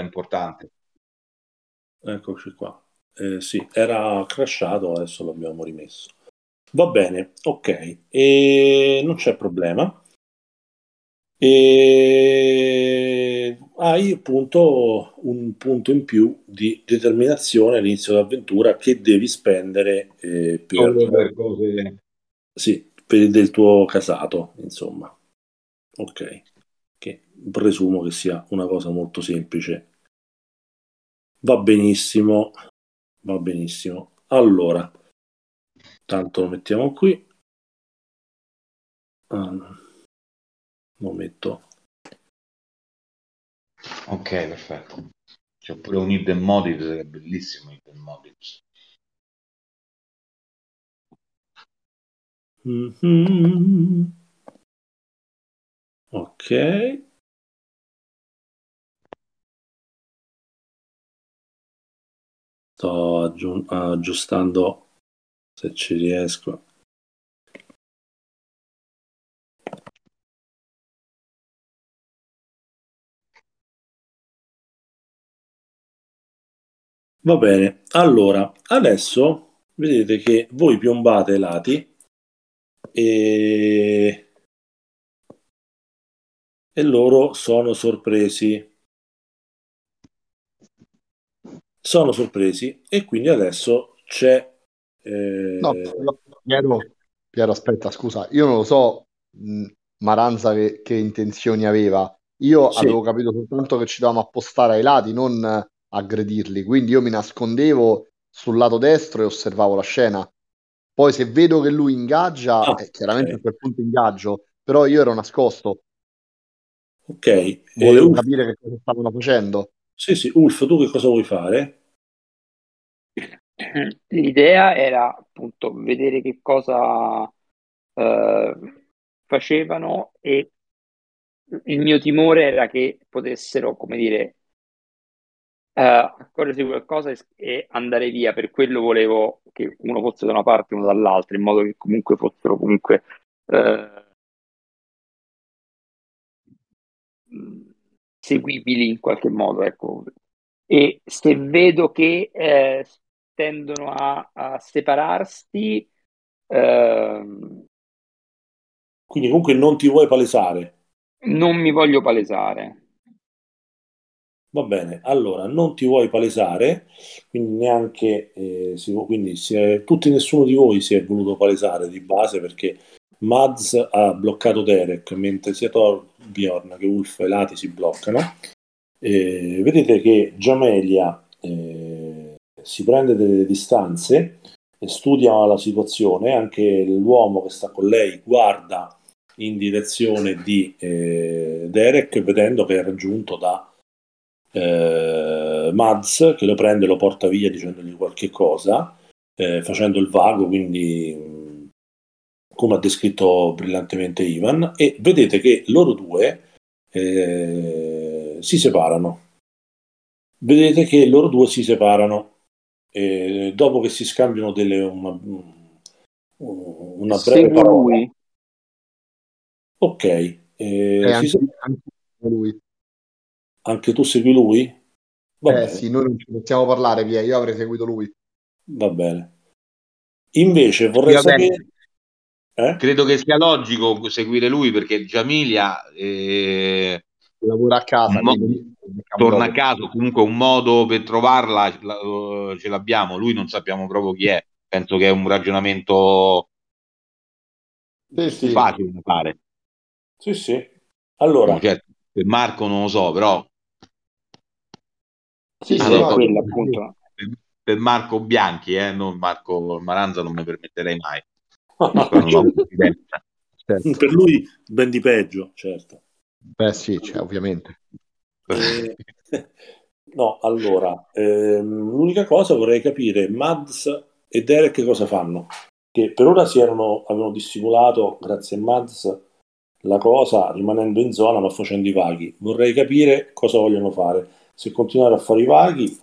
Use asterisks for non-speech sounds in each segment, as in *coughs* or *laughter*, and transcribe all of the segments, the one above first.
importante. Eccoci qua. Eh, sì, era crashato, adesso l'abbiamo rimesso. Va bene, ok, e non c'è problema. E hai appunto un punto in più di determinazione all'inizio dell'avventura che devi spendere eh, per, per cose... sì, per del tuo casato, insomma. Ok, presumo che sia una cosa molto semplice. Va benissimo, va benissimo. Allora, tanto lo mettiamo qui. Um, lo metto. Ok, perfetto. C'è pure un hidden motives che è bellissimo hidden motives. Mm-hmm. Ok. Sto aggiu- aggiustando se ci riesco. Va bene, allora adesso vedete che voi piombate ai lati e, e loro sono sorpresi. Sono sorpresi e quindi adesso c'è... Eh... No, Piero, Piero, aspetta, scusa, io non lo so mh, Maranza che, che intenzioni aveva. Io Sì. avevo capito soltanto che ci dovevamo appostare ai lati, non aggredirli. Quindi io mi nascondevo sul lato destro e osservavo la scena. Poi se vedo che lui ingaggia, Ah, eh, chiaramente ok. a quel punto ingaggio, però io ero nascosto, Ok, e volevo Ulf, capire che cosa stavano facendo. Sì, sì, Ulf, tu che cosa vuoi fare? L'idea era appunto vedere che cosa eh, facevano e il mio timore era che potessero, come dire, eh, accorgersi qualcosa e, e andare via. Per quello volevo che uno fosse da una parte e uno dall'altra, in modo che comunque fossero comunque eh, seguibili in qualche modo, ecco. E se vedo che eh, tendono a, a separarsi, ehm, Quindi comunque non ti vuoi palesare. non mi voglio palesare. Va bene, allora non ti vuoi palesare, quindi neanche, eh, si, quindi è- tutti nessuno di voi si è voluto palesare di base perché Mads ha bloccato Derek, mentre sia Torbjorn che Ulf e Lati si bloccano. E vedete che Giamelia eh, si prende delle distanze studia la situazione, anche l'uomo che sta con lei guarda in direzione di eh, Derek vedendo che è raggiunto da eh, Mads che lo prende e lo porta via dicendogli qualche cosa, eh, facendo il vago, quindi come ha descritto brillantemente Ivan, e vedete che loro due eh, si separano. Vedete che loro due si separano eh, dopo che si scambiano delle, una, una breve parola. lui. Ok, eh, anche, se- anche lui. anche tu segui lui? Va Eh bene. sì, noi non ci possiamo parlare, via. Io avrei seguito lui. Va bene. Invece vorrei sapere... Eh? Credo che sia logico seguire lui perché Giamilia eh, Lavora a casa, mo- torna a casa, comunque un modo per trovarla la- ce l'abbiamo, lui non sappiamo proprio chi è. Penso che è un ragionamento Sì, sì. facile da fare. Sì, sì. Allora, Certo, per Marco non lo so, però Sì, sì, no. quello appunto. per, per Marco Bianchi, eh, non Marco Maranza, non mi permetterei mai. Certo. per lui ben di peggio, certo. Beh sì, cioè, ovviamente. Eh, *laughs* no, allora, ehm, l'unica cosa vorrei capire, Mads e Derek cosa fanno? Che per ora si erano, avevano dissimulato, grazie a Mads, la cosa rimanendo in zona ma facendo i vaghi. Vorrei capire cosa vogliono fare. Se continuare a fare i vaghi,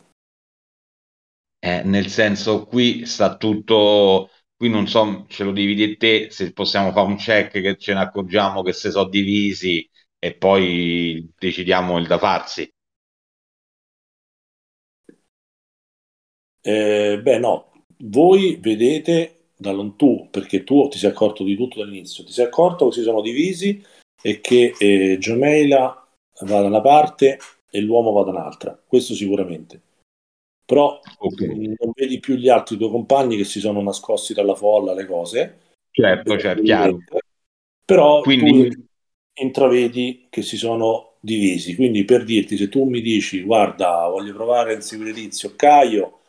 Eh, nel senso, qui sta tutto, qui non so, ce lo dividi te, se possiamo fare un check che ce ne accorgiamo che se sono divisi e poi decidiamo il da farsi. Eh, beh no, voi vedete da tu, perché tu ti sei accorto di tutto dall'inizio, ti sei accorto che si sono divisi e che eh, Giameila va da una parte e l'uomo va da un'altra, questo sicuramente. Però Ok. non vedi più gli altri tuoi compagni che si sono nascosti dalla folla, le cose. Certo, certo, chiaro. Però Quindi, tu intravedi che si sono divisi. Quindi per dirti, se tu mi dici guarda, voglio provare a inseguire Tizio Caio,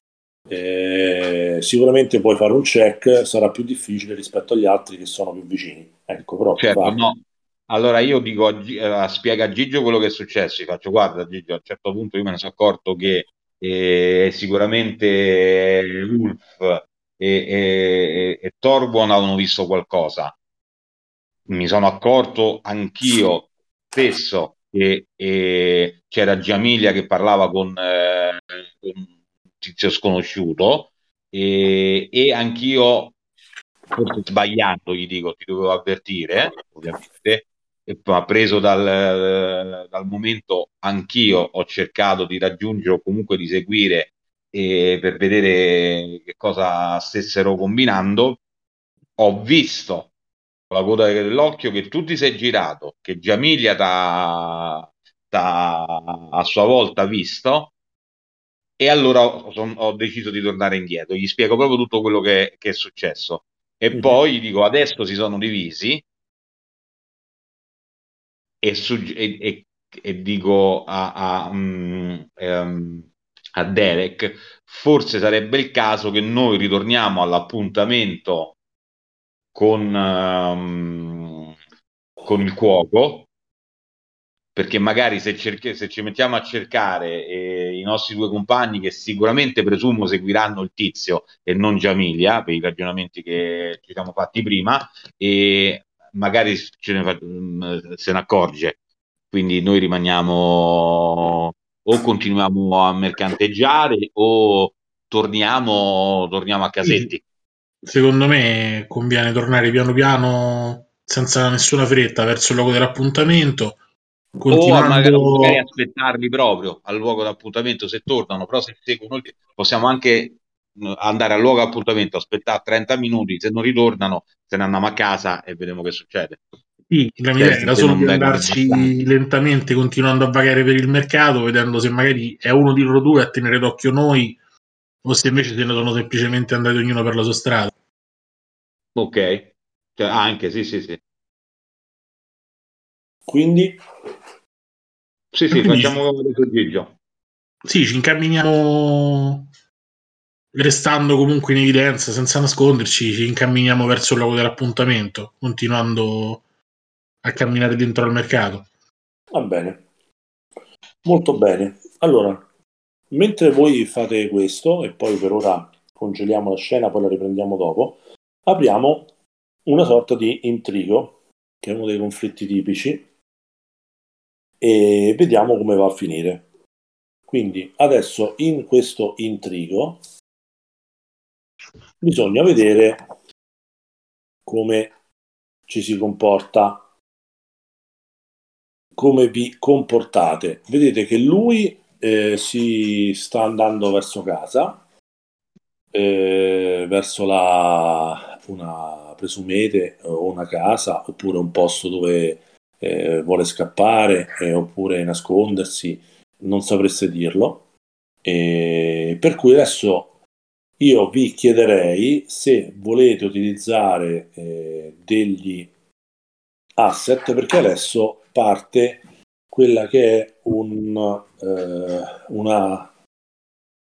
eh, sicuramente puoi fare un check, sarà più difficile rispetto agli altri che sono più vicini. Ecco, però certo, va. no. Allora io dico, a, Gi- eh, spiega a Gigio quello che è successo. Gli faccio, guarda, Gigio, a un certo punto io me ne sono accorto che eh, sicuramente Ulf e, e, e Torbjorn avevano visto qualcosa. Mi sono accorto anch'io stesso che eh, c'era Giamilia che parlava con, eh, con un tizio sconosciuto e, e anch'io, forse sbagliando, gli dico, ti dovevo avvertire, ovviamente, preso dal, dal momento anch'io ho cercato di raggiungere o comunque di seguire eh, per vedere che cosa stessero combinando. Ho visto con la coda dell'occhio che tu ti sei girato, che Giamilia t'ha t'ha a sua volta visto e allora ho, son- ho deciso di tornare indietro. Gli spiego proprio tutto quello che, che è successo. E Mhm. poi gli dico, adesso si sono divisi e, e- e- e dico a, a, mm, ehm, a Derek, forse sarebbe il caso che noi ritorniamo all'appuntamento con, ehm, con il cuoco, perché magari se, cerchi- se ci mettiamo a cercare eh, i nostri due compagni, che sicuramente presumo seguiranno il tizio e non Giamilia, per i ragionamenti che ci siamo fatti prima, e magari ne mm, se ne accorge. Quindi noi rimaniamo o continuiamo a mercanteggiare o torniamo, torniamo a casetti. secondo me conviene tornare piano piano, senza nessuna fretta, verso il luogo dell'appuntamento, O a magari, o magari continuando... aspettarli proprio al luogo d'appuntamento se tornano, però se seguono possiamo anche andare al luogo d'appuntamento, aspettare 30 minuti, se non ritornano, se ne andiamo a casa e vediamo che succede. Sì, la mia idea era solo di andarci lentamente, continuando a vagare per il mercato, vedendo se magari è uno di loro due a tenere d'occhio noi, o se invece se ne sono semplicemente andati ognuno per la sua strada. Ok, Cioè, anche sì, sì, sì. Quindi Sì, sì, Quindi- facciamo questo Gigio. Sì, ci incamminiamo restando comunque in evidenza, senza nasconderci, ci incamminiamo verso il luogo dell'appuntamento, continuando a camminare dentro al mercato. Va bene, molto bene. Allora, mentre voi fate questo, e poi per ora congeliamo la scena, poi la riprendiamo dopo, apriamo una sorta di intrigo, che è uno dei conflitti tipici, e vediamo come va a finire. Quindi adesso in questo intrigo bisogna vedere come ci si comporta come vi comportate. Vedete che lui eh, si sta andando verso casa, eh, verso la, una, presumete, una casa, oppure un posto dove eh, vuole scappare, eh, oppure nascondersi, non sapreste dirlo. E per cui adesso io vi chiederei se volete utilizzare eh, degli asset perché adesso parte quella che è un, eh, una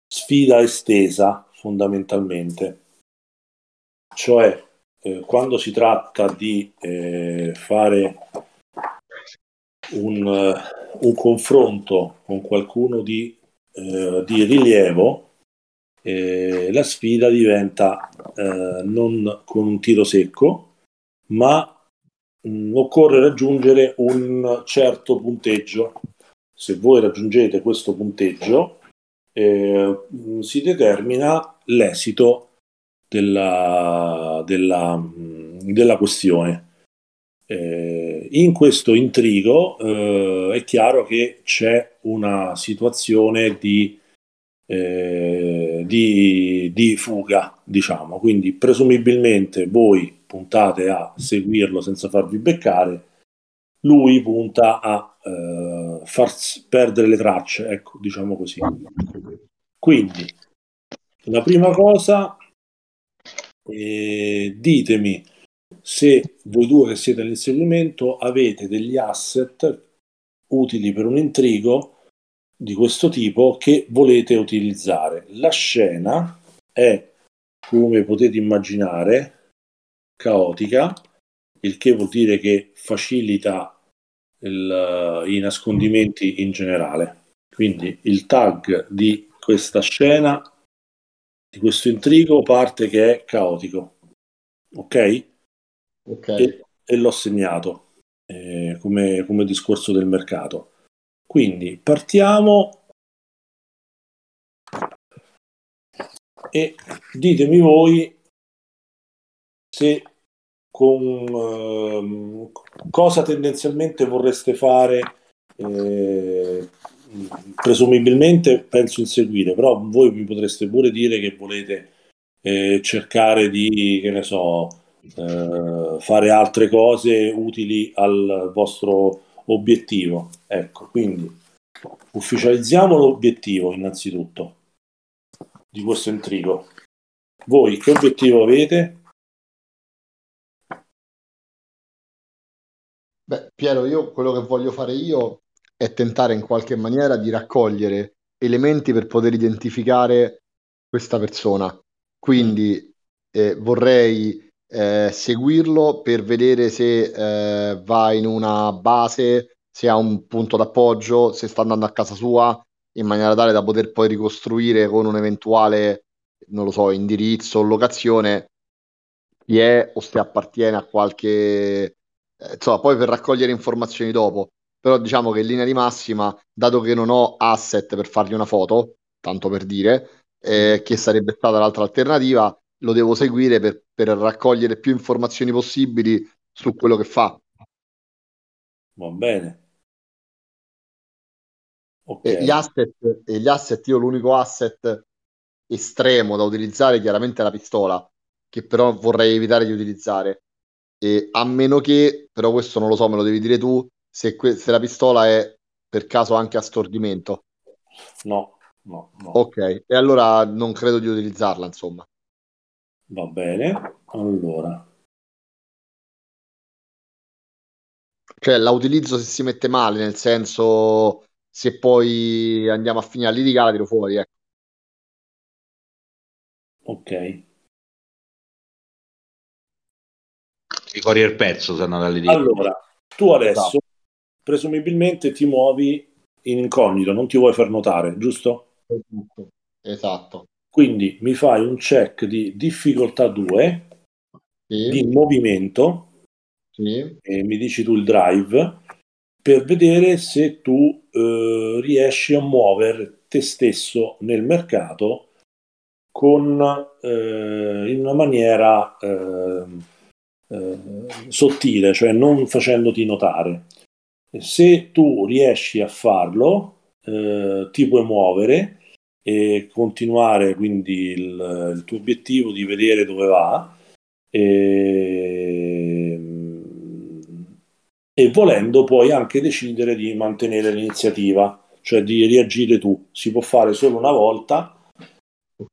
sfida estesa fondamentalmente. Cioè eh, quando si tratta di eh, fare un, un confronto con qualcuno di, eh, di rilievo eh, la sfida diventa eh, non con un tiro secco ma mh, occorre raggiungere un certo punteggio. Se voi raggiungete questo punteggio, eh, mh, si determina l'esito della, della, mh, della questione. Eh, in questo intrigo eh, è chiaro che c'è una situazione di, eh, di, di fuga, diciamo. Quindi presumibilmente voi puntate a seguirlo senza farvi beccare, lui punta a eh, far perdere le tracce, ecco, diciamo così. Quindi, la prima cosa, eh, ditemi se voi due che siete all'inseguimento avete degli asset utili per un intrigo di questo tipo che volete utilizzare. La scena è, come potete immaginare, caotica, il che vuol dire che facilita il, i nascondimenti in generale. Quindi il tag di questa scena, di questo intrigo, parte che è caotico. Ok? Ok. E, e l'ho segnato eh, come, come discorso del mercato. Quindi partiamo. E ditemi voi se con eh, cosa tendenzialmente vorreste fare eh, presumibilmente penso inseguire però voi mi potreste pure dire che volete eh, cercare di che ne so eh, fare altre cose utili al vostro obiettivo. Ecco, quindi ufficializziamo l'obiettivo innanzitutto di questo intrigo. Voi che obiettivo avete? Beh, Piero, io quello che voglio fare io è tentare in qualche maniera di raccogliere elementi per poter identificare questa persona. Quindi eh, vorrei eh, seguirlo per vedere se eh, va in una base, se ha un punto d'appoggio, se sta andando a casa sua, in maniera tale da poter poi ricostruire con un eventuale, non lo so, indirizzo o locazione chi è o se appartiene a qualche... Eh, insomma, poi per raccogliere informazioni dopo. Però diciamo che in linea di massima, dato che non ho asset per fargli una foto, tanto per dire, eh, che sarebbe stata l'altra alternativa, lo devo seguire per, per raccogliere più informazioni possibili su quello che fa. Va bene. Okay. E gli, asset, e gli asset, io l'unico asset estremo da utilizzare chiaramente è la pistola, che però vorrei evitare di utilizzare. E a meno che, però questo non lo so, me lo devi dire tu, se, que- se la pistola è per caso anche a stordimento. No, no, no. Ok, e allora non credo di utilizzarla, insomma. Va bene, allora. Cioè, la utilizzo se si mette male, nel senso, se poi andiamo a finire a litigare, la tiro fuori, ecco. Ok. I fuori il pezzo se andate a litigare. Allora, tu adesso esatto. presumibilmente ti muovi in incognito, non ti vuoi far notare, giusto? Esatto. Quindi mi fai un check di difficoltà 2 sì. di movimento sì. e mi dici tu il drive per vedere se tu eh, riesci a muovere te stesso nel mercato con eh, in una maniera eh, eh sottile, cioè non facendoti notare. Se tu riesci a farlo, eh, ti puoi muovere e continuare quindi il, il tuo obiettivo di vedere dove va e, e volendo puoi anche decidere di mantenere l'iniziativa, cioè di reagire tu. Si può fare solo una volta,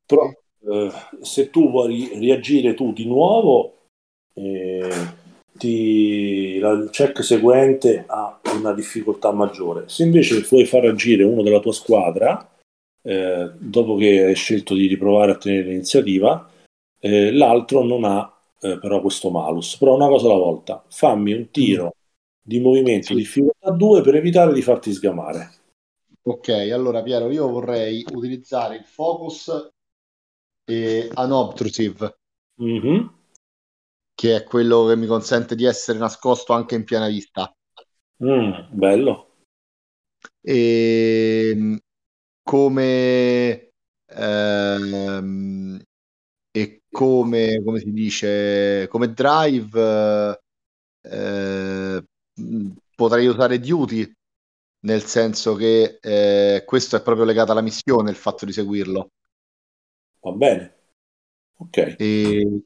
però eh, se tu vuoi reagire tu di nuovo, eh, ti, la, il check seguente ha una difficoltà maggiore. Se invece vuoi far agire uno della tua squadra, eh, dopo che hai scelto di riprovare a tenere l'iniziativa, eh, l'altro non ha eh, però questo malus. Però una cosa alla volta, fammi un tiro di movimento sì. difficoltà 2 per evitare di farti sgamare. Ok, allora Piero, io vorrei utilizzare il focus e unobtrusive, mm-hmm. che è quello che mi consente di essere nascosto anche in piena vista. Mm, bello. E ehm, come ehm, e come, come si dice come drive eh, potrei usare duty nel senso che eh, questo è proprio legato alla missione il fatto di seguirlo Va bene. Ok. E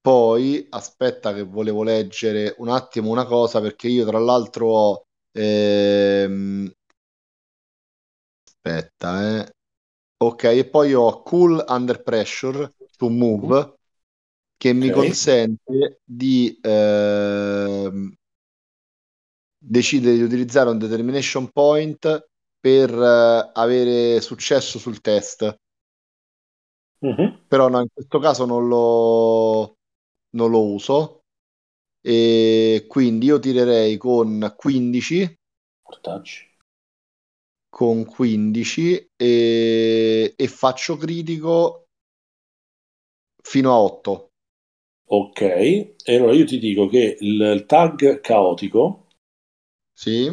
poi aspetta che volevo leggere un attimo una cosa perché io tra l'altro ho ehm, aspetta eh. ok e poi ho Cool Under Pressure su Move che mi consente di ehm, decidere di utilizzare un determination point per eh, avere successo sul test Mhm. però no, in questo caso non lo, non lo uso e quindi io tirerei con 15 Portaggi. Con 15 e, e faccio critico fino a 8 Ok, e allora io ti dico che il, tag caotico, sì.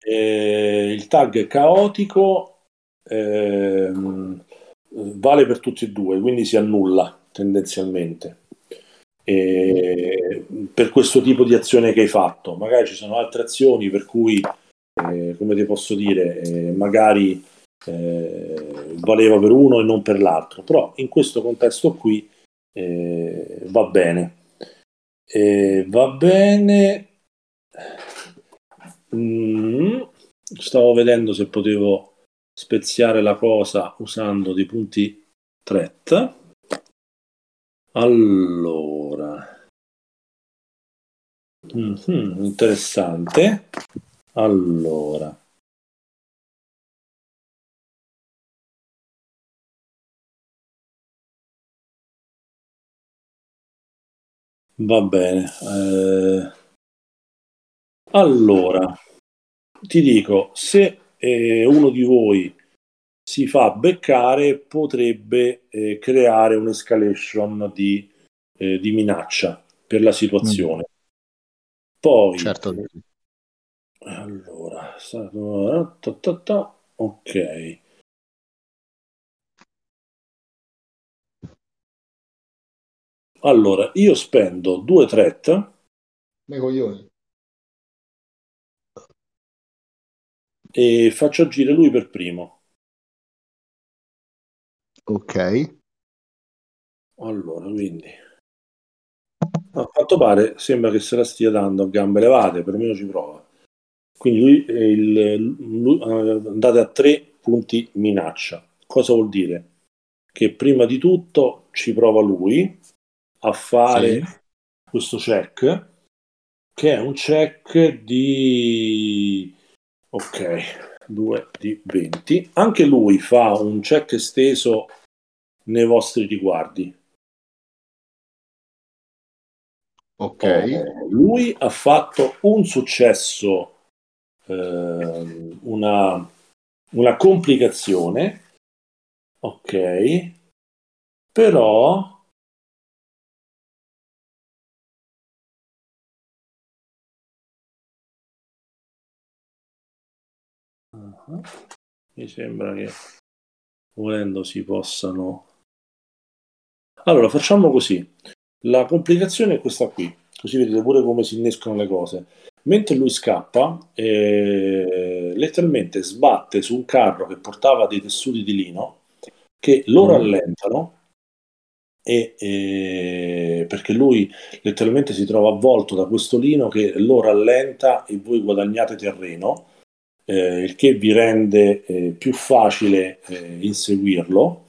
eh, il tag caotico ehm, vale per tutti e due, quindi si annulla tendenzialmente. E per questo tipo di azione che hai fatto, magari ci sono altre azioni per cui, eh, come ti posso dire, eh, magari eh, valeva per uno e non per l'altro, però in questo contesto qui eh, va bene. Va bene. Mm, stavo vedendo se potevo speziare la cosa usando dei punti threat. Allora, Mhm, interessante. Allora, va bene. Eh, allora, ti dico, se eh, uno di voi si fa beccare, potrebbe eh, creare un'escalation di, eh, di minaccia per la situazione. Poi, certo allora, ta- ta- ta, ok. Allora, io spendo due threat me coglioni e faccio agire lui per primo. ok Allora, quindi a quanto pare sembra che se la stia dando a gambe levate, perlomeno ci prova. Quindi lui, eh, il- lui- eh, andate a tre punti minaccia. Cosa vuol dire? Che prima di tutto ci prova lui a fare Sì. questo check, che è un check di ok, 2 di 20. Anche lui fa un check esteso nei vostri riguardi. ok lui ha fatto un successo, ehm, una, una complicazione, ok, però Ah, mi sembra che volendo si possano. Allora, facciamo così. La complicazione è questa qui, così vedete pure come si innescono le cose. Mentre lui scappa, eh, letteralmente sbatte su un carro che portava dei tessuti di lino che lo Mm. rallentano e, e- perché lui letteralmente si trova avvolto da questo lino che lo rallenta e voi guadagnate terreno, eh, il che vi rende eh, più facile eh, inseguirlo.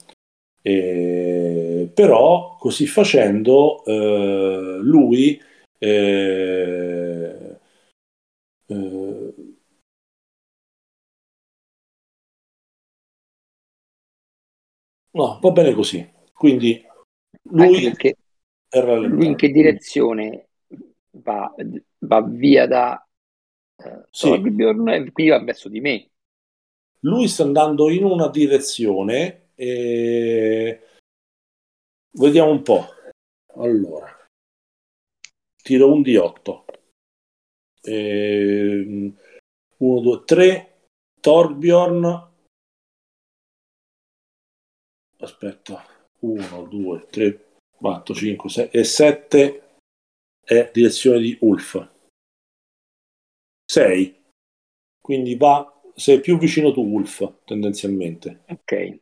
Eh, però così facendo eh, lui eh, eh, no, va bene così. Quindi lui lui in che direzione va? Va via da eh, Sì. E quindi va verso di me. Lui sta andando in una direzione e vediamo un po'. Allora, tiro un di 8. 1, 2, 3. Torbjorn. Aspetta. 1, 2, 3, 4, 5, 6 e 7 è direzione di Ulf. 6. Quindi va, sei più vicino tu, Ulf, tendenzialmente. Ok.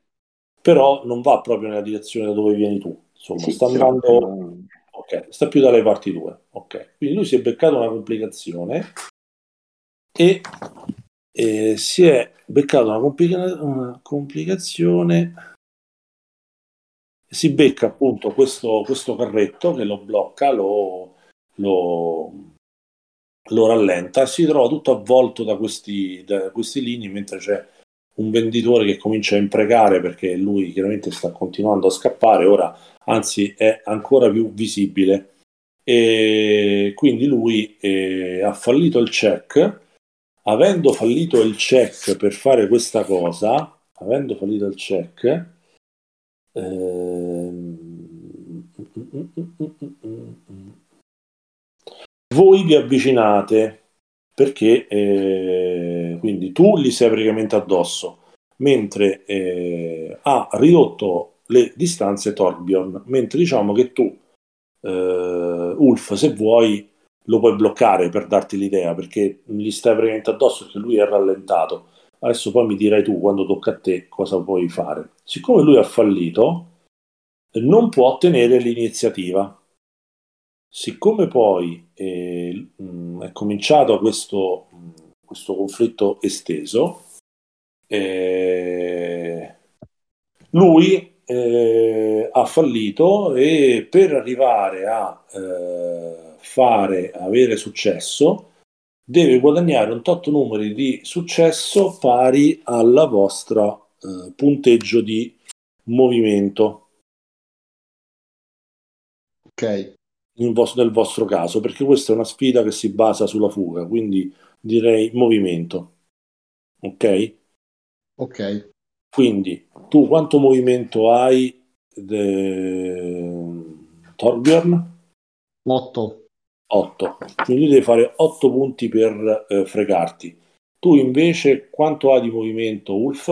però non va proprio nella direzione da dove vieni tu. Insomma, Sì, sta andando... Ok, sta più dalle parti tue. Ok, quindi lui si è beccato una complicazione e, e si è beccato una, complica- una complicazione. Si becca appunto questo, questo carretto che lo blocca, lo, lo, lo rallenta, si trova tutto avvolto da questi, da questi linei mentre c'è un venditore che comincia a imprecare perché lui chiaramente sta continuando a scappare, ora anzi è ancora più visibile. E quindi lui eh, ha fallito il check. Avendo fallito il check per fare questa cosa avendo fallito il check ehm, voi vi avvicinate perché eh, quindi tu gli sei praticamente addosso mentre eh, ha ridotto le distanze Torbjorn mentre diciamo che tu eh, Ulf se vuoi lo puoi bloccare per darti l'idea perché gli stai praticamente addosso perché lui è rallentato. Adesso poi mi dirai tu quando tocca a te cosa puoi fare. Siccome lui ha fallito non può ottenere l'iniziativa siccome poi eh, è cominciato questo, questo conflitto esteso eh, lui eh, ha fallito e per arrivare a eh, fare avere successo deve guadagnare un tot numeri di successo pari alla vostra eh, punteggio di movimento. Ok, vos- nel vostro caso perché questa è una sfida che si basa sulla fuga quindi direi movimento ok ok. quindi tu quanto movimento hai de... Torbjorn? 8. 8 quindi devi fare 8 punti per eh, fregarti tu invece quanto hai di movimento Ulf?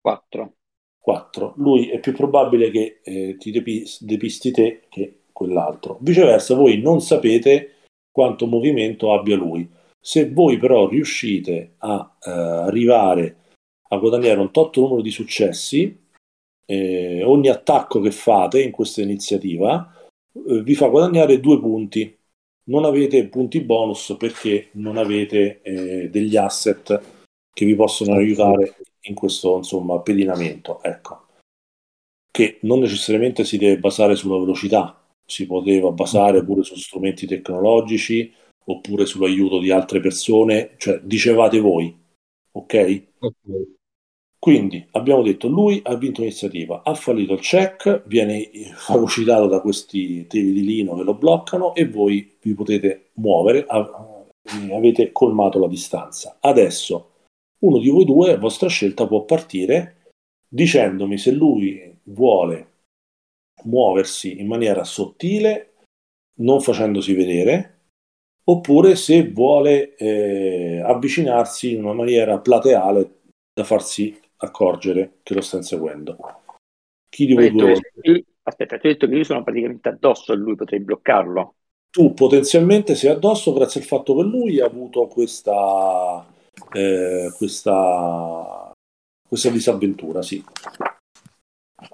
4. 4 lui è più probabile che eh, ti depi- depisti te che quell'altro. Viceversa voi non sapete quanto movimento abbia lui. Se voi però riuscite a eh, arrivare a guadagnare un tot numero di successi eh, ogni attacco che fate in questa iniziativa eh, vi fa guadagnare due punti. Non avete punti bonus perché non avete eh, degli asset che vi possono aiutare in questo insomma pedinamento ecco. Che non necessariamente si deve basare sulla velocità si poteva basare pure su strumenti tecnologici oppure sull'aiuto di altre persone cioè dicevate voi ok Ok. quindi abbiamo detto lui ha vinto l'iniziativa, ha fallito il check, viene fagocitato da questi tevi di lino che lo bloccano e voi vi potete muovere, a- avete colmato la distanza. Adesso uno di voi due, a vostra scelta, può partire dicendomi se lui vuole muoversi in maniera sottile, non facendosi vedere, oppure se vuole eh, avvicinarsi in una maniera plateale da farsi accorgere che lo sta inseguendo. Chi di voi due? aspetta, tu hai detto che io sono praticamente addosso a lui, potrei bloccarlo. Tu potenzialmente sei addosso grazie al fatto che lui ha avuto questa, eh, questa, questa disavventura, sì.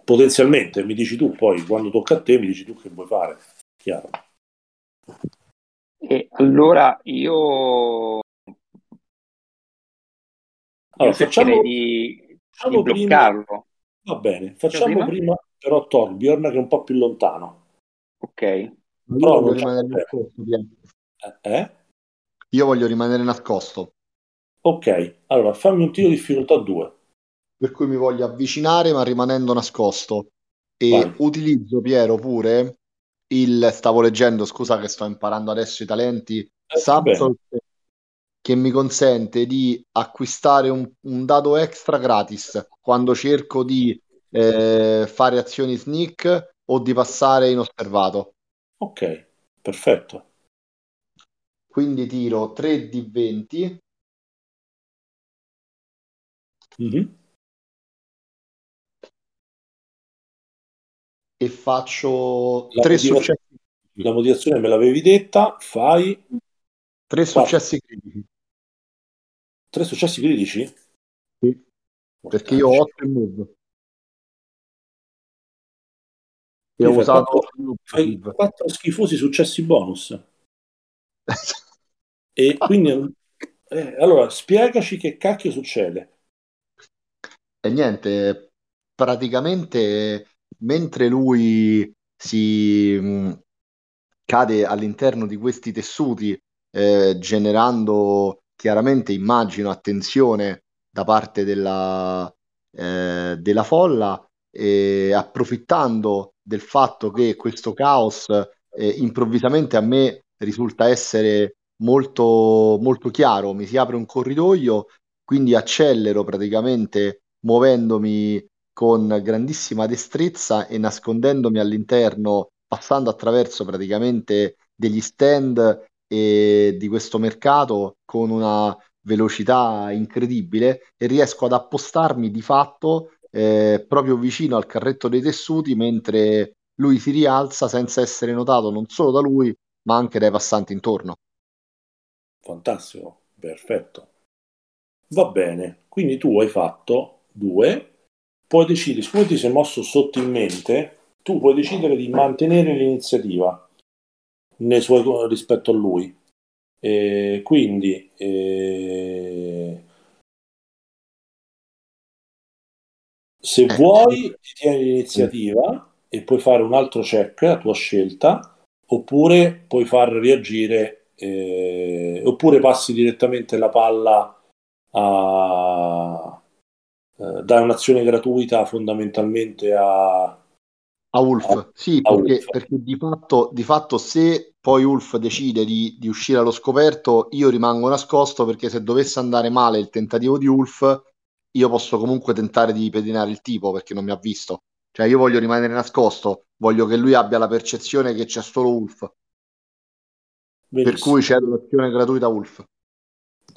Potenzialmente, mi dici tu, poi quando tocca a te mi dici tu che vuoi fare. Chiaro. E allora io, io Allora, facciamo, di, di facciamo prima, bloccarlo. va bene, facciamo prima? prima però Torbjorn che è un po' più lontano. Ok. Io Però voglio nascosto. Eh? eh? Io voglio rimanere nascosto. Ok, allora fammi un tiro di difficoltà 2. Per cui mi voglio avvicinare ma rimanendo nascosto. E Vai. utilizzo, Piero, pure il... Stavo leggendo, scusa che sto imparando adesso i talenti. Eh. Subsalt che mi consente di acquistare un, un dado extra gratis quando cerco di eh, fare azioni sneak o di passare inosservato. Ok, perfetto. Quindi tiro 3 di 20 Mhm. E faccio La 3 motiva- successi, La motivazione me l'avevi detta, fai tre successi critici. tre successi critici? Sì, perché io ho 8 in move. E ho usato quattro, fai quattro schifosi successi bonus. *laughs* E quindi, eh, allora, spiegaci che cacchio succede. E niente, praticamente mentre lui si mh, cade all'interno di questi tessuti, eh, generando chiaramente, immagino, attenzione da parte della, eh, della folla, e approfittando del fatto che questo caos eh, improvvisamente a me risulta essere molto, molto chiaro, mi si apre un corridoio, quindi accelero praticamente muovendomi con grandissima destrezza e nascondendomi all'interno, passando attraverso praticamente degli stand e di questo mercato con una velocità incredibile e riesco ad appostarmi di fatto eh, proprio vicino al carretto dei tessuti mentre lui si rialza senza essere notato non solo da lui ma anche dai passanti intorno. Fantastico, perfetto. Va bene, quindi tu hai fatto due, puoi decidere, siccome ti sei mosso sotto in mente, tu puoi decidere di mantenere l'iniziativa nei suoi, rispetto a lui. E quindi eh, se vuoi ti tieni l'iniziativa e puoi fare un altro check a tua scelta, oppure puoi far reagire, eh, oppure passi direttamente la palla a... eh, dai un'azione gratuita fondamentalmente a, A Ulf, sì, a perché, Ulf. perché di fatto, di fatto se poi Ulf decide di, di uscire allo scoperto, io rimango nascosto perché se dovesse andare male il tentativo di Ulf, io posso comunque tentare di pedinare il tipo perché non mi ha visto. Cioè io voglio rimanere nascosto, voglio che lui abbia la percezione che c'è solo Ulf, per Benissimo. cui c'è l'azione gratuita Ulf.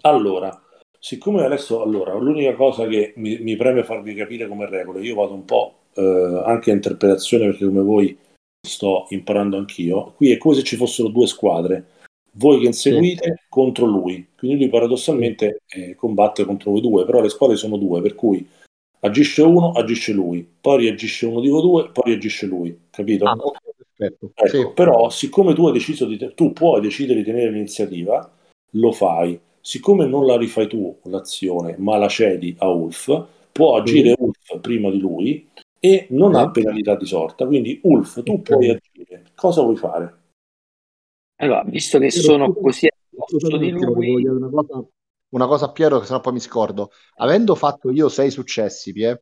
Allora, siccome adesso, allora, l'unica cosa che mi, mi preme farvi capire come regole, io vado un po' eh, anche a interpretazione perché come voi sto imparando anch'io, qui è come se ci fossero due squadre, voi che inseguite contro lui, quindi lui paradossalmente eh, combatte contro voi due, però le squadre sono due, per cui agisce uno, agisce lui, poi reagisce uno di voi due, poi reagisce lui, capito? Ah. Ecco, Sì. però siccome tu hai deciso di te- tu puoi decidere di tenere l'iniziativa, lo fai. Siccome non la rifai tu l'azione, ma la cedi a Ulf, può agire Ulf prima di lui e non Sì. ha penalità di sorta. Quindi Ulf, tu puoi agire. Cosa vuoi fare? Allora, visto che Piero, sono così a di lui, una cosa, una cosa a Piero, che sennò poi mi scordo. Avendo fatto io sei successi, Pie,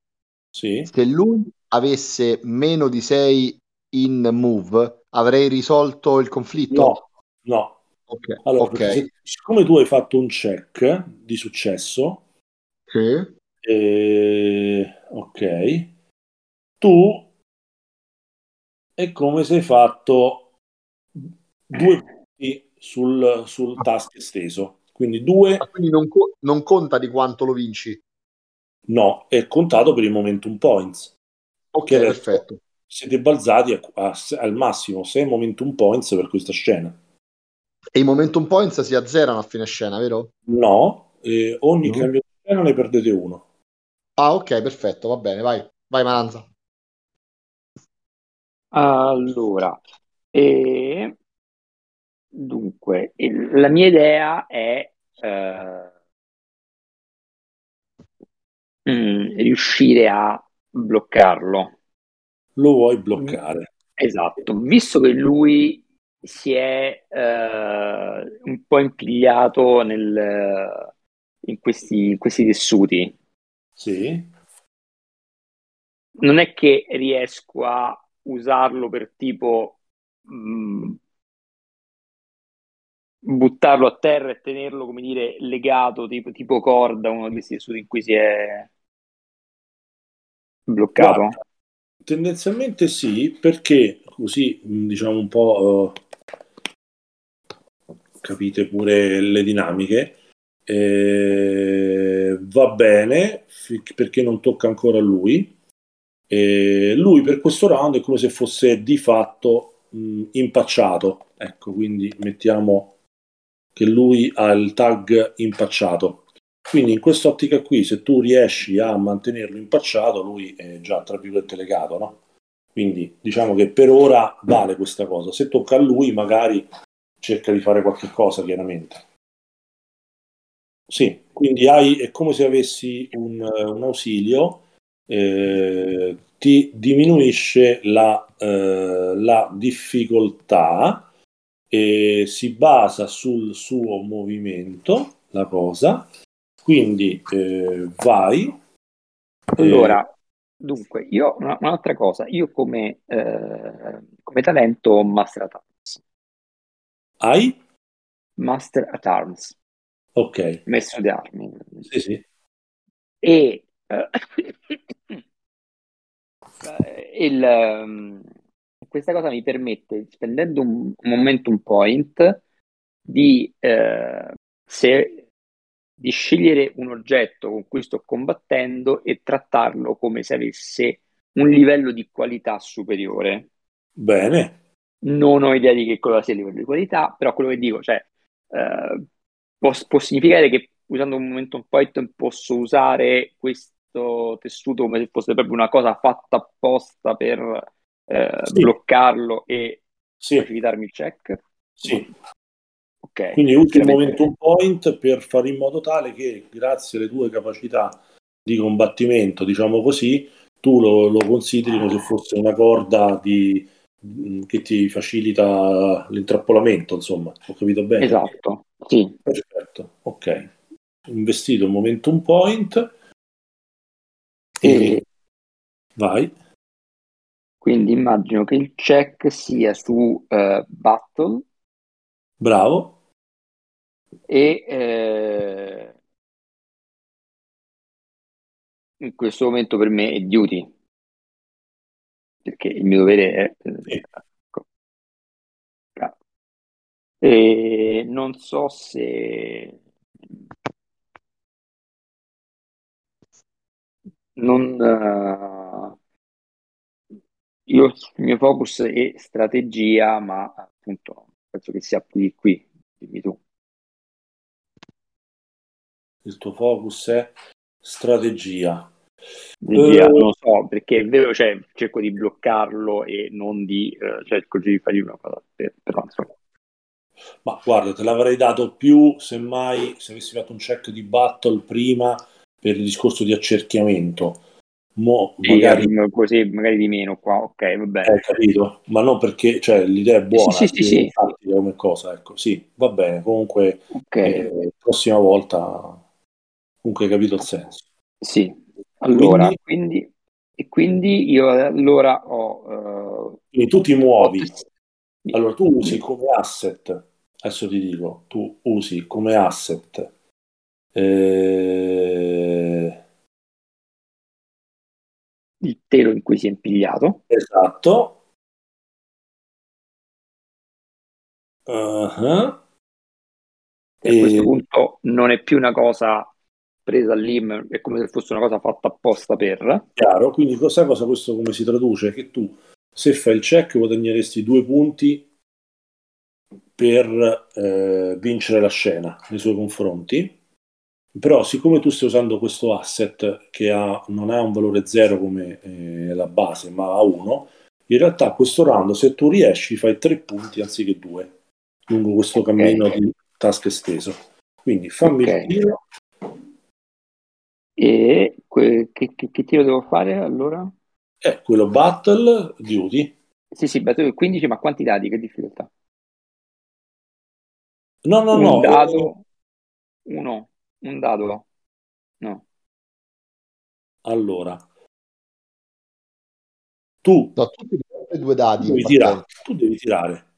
Sì? se lui avesse meno di 6 in move, avrei risolto il conflitto? No, no. Ok, Allora, ok. perché se- siccome tu hai fatto un check di successo, Sì. eh, ok, tu è come se hai fatto due punti sul, sul tasto esteso. Quindi due Ah, quindi non, co- non conta di quanto lo vinci. no, è contato per i momentum points. Ok, perfetto. siete balzati a- a- al massimo 6 momentum points per questa scena. E i momentum points si azzerano a fine scena, vero? No, eh, ogni No. cambio di scena ne perdete uno. Ah, ok, perfetto, va bene, vai. Vai, Maranza. allora, e dunque, il- la mia idea è eh, mm, riuscire a bloccarlo. Lo vuoi bloccare. Esatto, visto che lui si è eh, un po' impigliato nel, in questi, in questi tessuti, Sì? non è che riesco a usarlo per tipo mh, buttarlo a terra e tenerlo, come dire, legato tipo, tipo corda, uno di questi tessuti in cui si è bloccato. Guarda, tendenzialmente sì, perché così diciamo un po' eh, capite pure le dinamiche. Eh, va bene perché non tocca ancora a lui. E lui per questo round è come se fosse di fatto mh, impacciato. Ecco, quindi mettiamo che lui ha il tag impacciato. Quindi in quest'ottica qui, se tu riesci a mantenerlo impacciato, lui è già tra virgolette legato, no? Quindi diciamo che per ora vale questa cosa. Se tocca a lui, magari cerca di fare qualche cosa, chiaramente. Sì, quindi hai, è come se avessi un, un ausilio, eh, ti diminuisce la, eh, la difficoltà e si basa sul suo movimento, la cosa, quindi eh, vai. Allora, dunque, io una, un'altra cosa, io come, eh, come talento ho Master at Arms. Hai? Master at Arms. Ok. Messo di armi. Sì, sì. E eh, *coughs* il, um, questa cosa mi permette, spendendo un, un momentum point, di, eh, se, di scegliere un oggetto con cui sto combattendo e trattarlo come se avesse un livello di qualità superiore. Bene. Non ho idea di che cosa sia il livello di qualità, però quello che dico, cioè, eh, può, può significare che usando un momentum point posso usare questo tessuto come se fosse proprio una cosa fatta apposta per eh, sì. bloccarlo e sì. facilitarmi il check? Sì. Ok. Quindi usi il momentum point per fare in modo tale che grazie alle tue capacità di combattimento, diciamo così, tu lo, lo consideri come se fosse una corda di, che ti facilita l'intrappolamento, insomma, ho capito bene? Esatto, sì. Perfetto, ok. Investito il momentum point e, e vai. Quindi immagino che il check sia su uh, Battle. Bravo. E eh, in questo momento per me è duty. Perché il mio dovere è... Sì. Ecco. E non so se... Non... Uh, io, il mio focus è strategia, ma appunto penso che sia di qui, dimmi tu. Il tuo focus è strategia. Strategia, uh, non lo so, perché è vero, cioè, cerco di bloccarlo e non di, uh, cerco di fare una cosa, per, però insomma. Ma guarda, te l'avrei dato più semmai se avessi fatto un check di battle prima per il discorso di accerchiamento Mo, magari... così magari di meno qua, ok, va bene. Hai capito? Ma non perché, cioè, l'idea è buona, sì, sì, sì, sì. come cosa, ecco, sì, va bene, comunque, okay. eh, prossima volta, comunque hai capito il senso. Sì, allora, quindi, quindi e quindi io allora ho... Uh, tu ti muovi, allora tu usi come asset, adesso ti dico, tu usi come asset... Eh il telo in cui si è impigliato. Esatto. Uh-huh. E a questo punto non è più una cosa presa all'im, è come se fosse una cosa fatta apposta per. Chiaro, quindi cosa, cosa questo come si traduce? Che tu se fai il check guadagneresti due punti per eh, vincere la scena nei suoi confronti però siccome tu stai usando questo asset che ha, non ha un valore 0 come eh, la base ma ha 1 in realtà questo round se tu riesci fai 3 punti anziché 2 lungo questo cammino okay. di task esteso quindi fammi okay. il tiro e que- che, che, che, tiro devo fare allora? Eh, quello battle duty sì sì battle 15 ma quanti dadi che difficoltà? no no un no dado uno un dado? No. Allora, tu, no, tu devi due dadi. Devi tirare, tu devi tirare.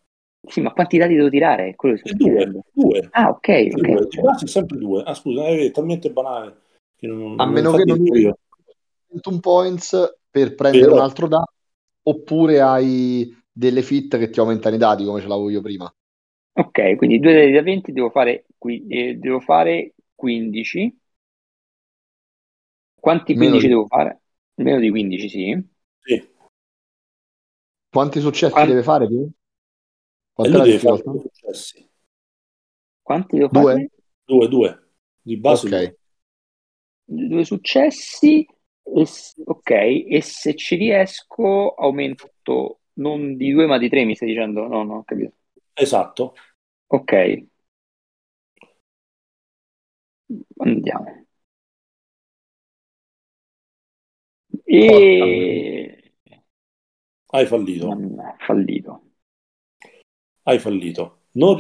Sì, ma quanti dadi devo tirare? Quello che due, due. Ah, ok. okay. Due. Base sempre due. Ah, scusa, è talmente banale non, A non meno che non usi un points per prendere Però... un altro dato, oppure hai delle fit che ti aumentano i dadi come ce l'avevo io prima. Ok, quindi due dadi da 20 devo fare, qui, eh, devo fare 15. Quanti 15 di... devo fare? Meno di 15, sì. Sì. Quanti successi Quanti... deve fare tu? Quanti deve fare successi? Quanti devo due. fare? Due, due. Di base okay. due. Due successi E ok, e se ci riesco aumento non di due ma di tre, mi stai dicendo? No, no, ho capito. Esatto. Ok, andiamo. E... Hai fallito. Fallito. Hai fallito. Non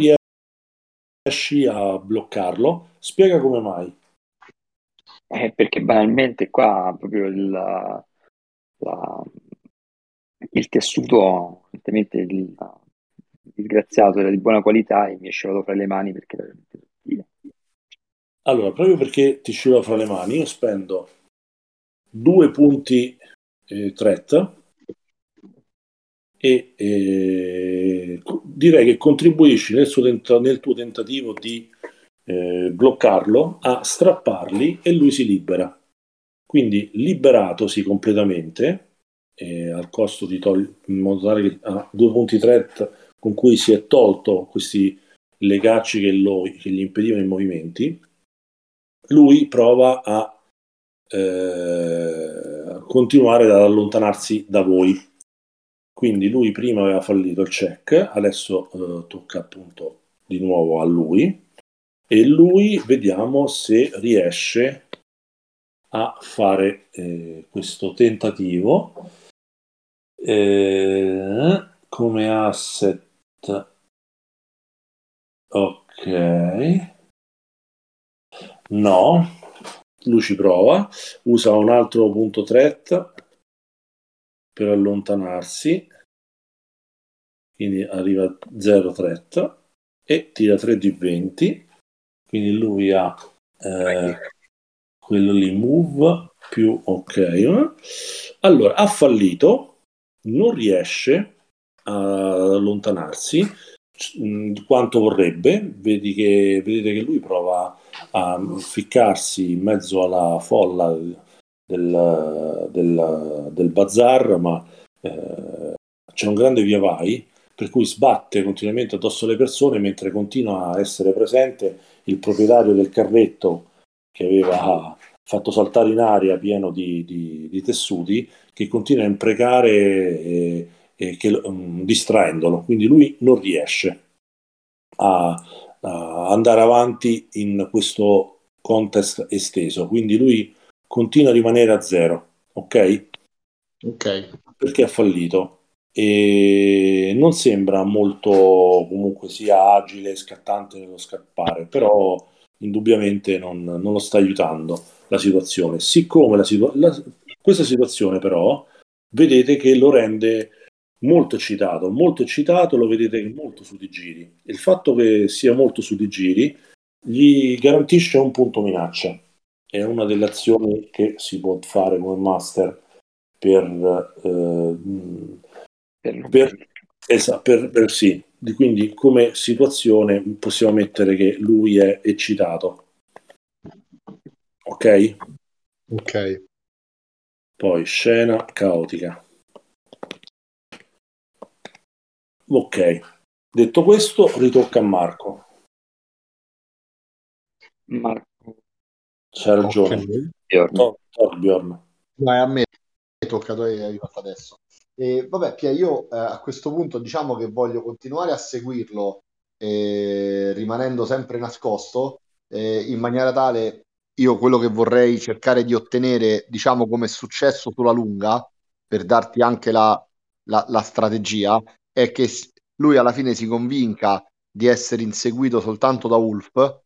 riesci a bloccarlo. Spiega come mai. Eh, perché banalmente qua proprio il, la- il tessuto, evidentemente il, disgraziato era di buona qualità e mi è scivolato fra le mani perché era veramente sottile. Allora, proprio perché ti scivola fra le mani, io spendo due punti eh, threat e eh, direi che contribuisci nel, suo tenta- nel tuo tentativo di eh, bloccarlo a strapparli e lui si libera. Quindi liberatosi completamente eh, al costo di togliere in modo tale che ha due punti threat con cui si è tolto questi legacci che, lo- che gli impedivano i movimenti, lui prova a eh, continuare ad allontanarsi da voi. Quindi lui prima aveva fallito il check, adesso eh, tocca appunto di nuovo a lui e lui vediamo se riesce a fare eh, questo tentativo. Eh, come asset. Ok. No, lui ci prova, usa un altro punto threat per allontanarsi, quindi arriva a 0 threat e tira 3 di 20, quindi lui ha eh, quello lì move più ok. Allora, ha fallito, non riesce a allontanarsi mh, quanto vorrebbe, vedi che, vedete che lui prova a ficcarsi in mezzo alla folla del, del, del bazar, ma eh, c'è un grande via vai, per cui sbatte continuamente addosso alle persone mentre continua a essere presente il proprietario del carretto che aveva fatto saltare in aria pieno di, di- di tessuti, che continua a imprecare e, e che, mm, distraendolo. Quindi lui non riesce a, a andare avanti in questo contest esteso. Quindi lui continua a rimanere a zero, ok? Ok. Perché ha fallito. E non sembra molto comunque sia agile e scattante nello scappare, però indubbiamente non, non lo sta aiutando la situazione. Siccome la situa- la- questa situazione però vedete che lo rende molto eccitato, molto eccitato, lo vedete molto su di giri. Il fatto che sia molto su di giri gli garantisce un punto minaccia. È una delle azioni che si può fare come master per, eh, Per- per, esa- per- per- sì. Di- Quindi come situazione possiamo mettere che lui è eccitato. Ok? Ok. Poi scena caotica. Ok. Detto questo, ritocca a Marco. Marco C'ha ragione. Ok. Bjorn. Tor- Torbjorn. Dai, a me è toccato e hai fatto adesso. E vabbè, Pia, io eh, a questo punto diciamo che voglio continuare a seguirlo eh, rimanendo sempre nascosto eh, in maniera tale io quello che vorrei cercare di ottenere, diciamo come successo sulla lunga, per darti anche la, la- la strategia, è che lui alla fine si convinca di essere inseguito soltanto da Wolf.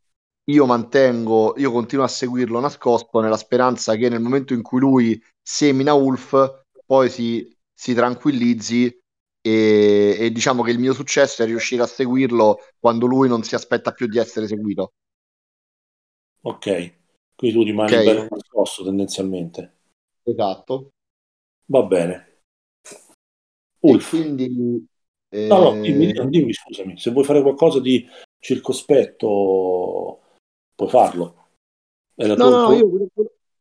Io mantengo, io continuo a seguirlo nascosto nella speranza che nel momento in cui lui semina Wolf, poi si, si tranquillizzi e, e diciamo che il mio successo è riuscire a seguirlo quando lui non si aspetta più di essere seguito. Ok. Quindi tu rimani Ok. bello nascosto tendenzialmente. Esatto. Va bene. E Ulf. quindi eh, No, no, dimmi, dimmi, scusami, se vuoi fare qualcosa di circospetto, puoi farlo. No, no, io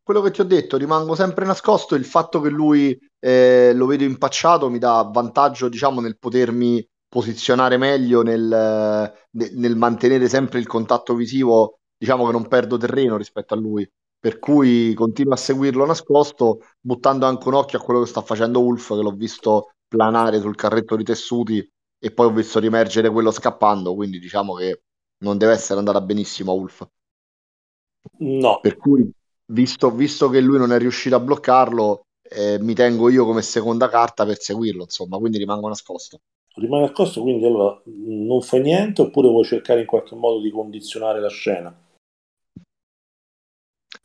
quello, che ti ho detto, rimango sempre nascosto. Il fatto che lui eh, lo vedo impacciato mi dà vantaggio, diciamo, nel potermi posizionare meglio, nel, ne- nel mantenere sempre il contatto visivo, diciamo che non perdo terreno rispetto a lui. per cui continuo a seguirlo nascosto, buttando anche un occhio a quello che sta facendo Wolf, che l'ho visto planare sul carretto di tessuti e poi ho visto riemergere quello scappando, quindi diciamo che non deve essere andata benissimo a Wolf. No, Per cui, visto, visto che lui non è riuscito a bloccarlo, eh, mi tengo io come seconda carta per seguirlo, insomma, quindi rimango nascosto. rimane nascosto, quindi allora non fai niente oppure vuoi cercare in qualche modo di condizionare la scena?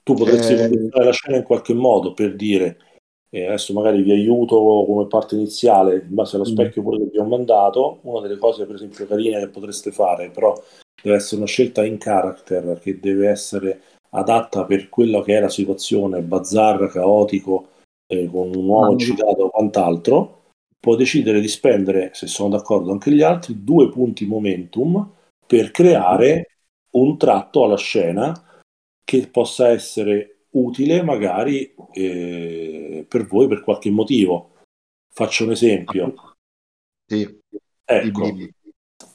Tu potresti Eh, condizionare la scena in qualche modo per dire eh, adesso magari vi aiuto come parte iniziale in base allo Mm. specchio pure che vi ho mandato. Una delle cose, per esempio, carine che potreste fare, però deve essere una scelta in character che deve essere adatta per quella che è la situazione, bazar, caotico, eh, con un uomo Ah, eccitato o quant'altro. Può decidere di spendere, se sono d'accordo anche gli altri, due punti momentum per creare un tratto alla scena che possa essere utile magari eh, per voi per qualche motivo. Faccio un esempio. sì, Ecco,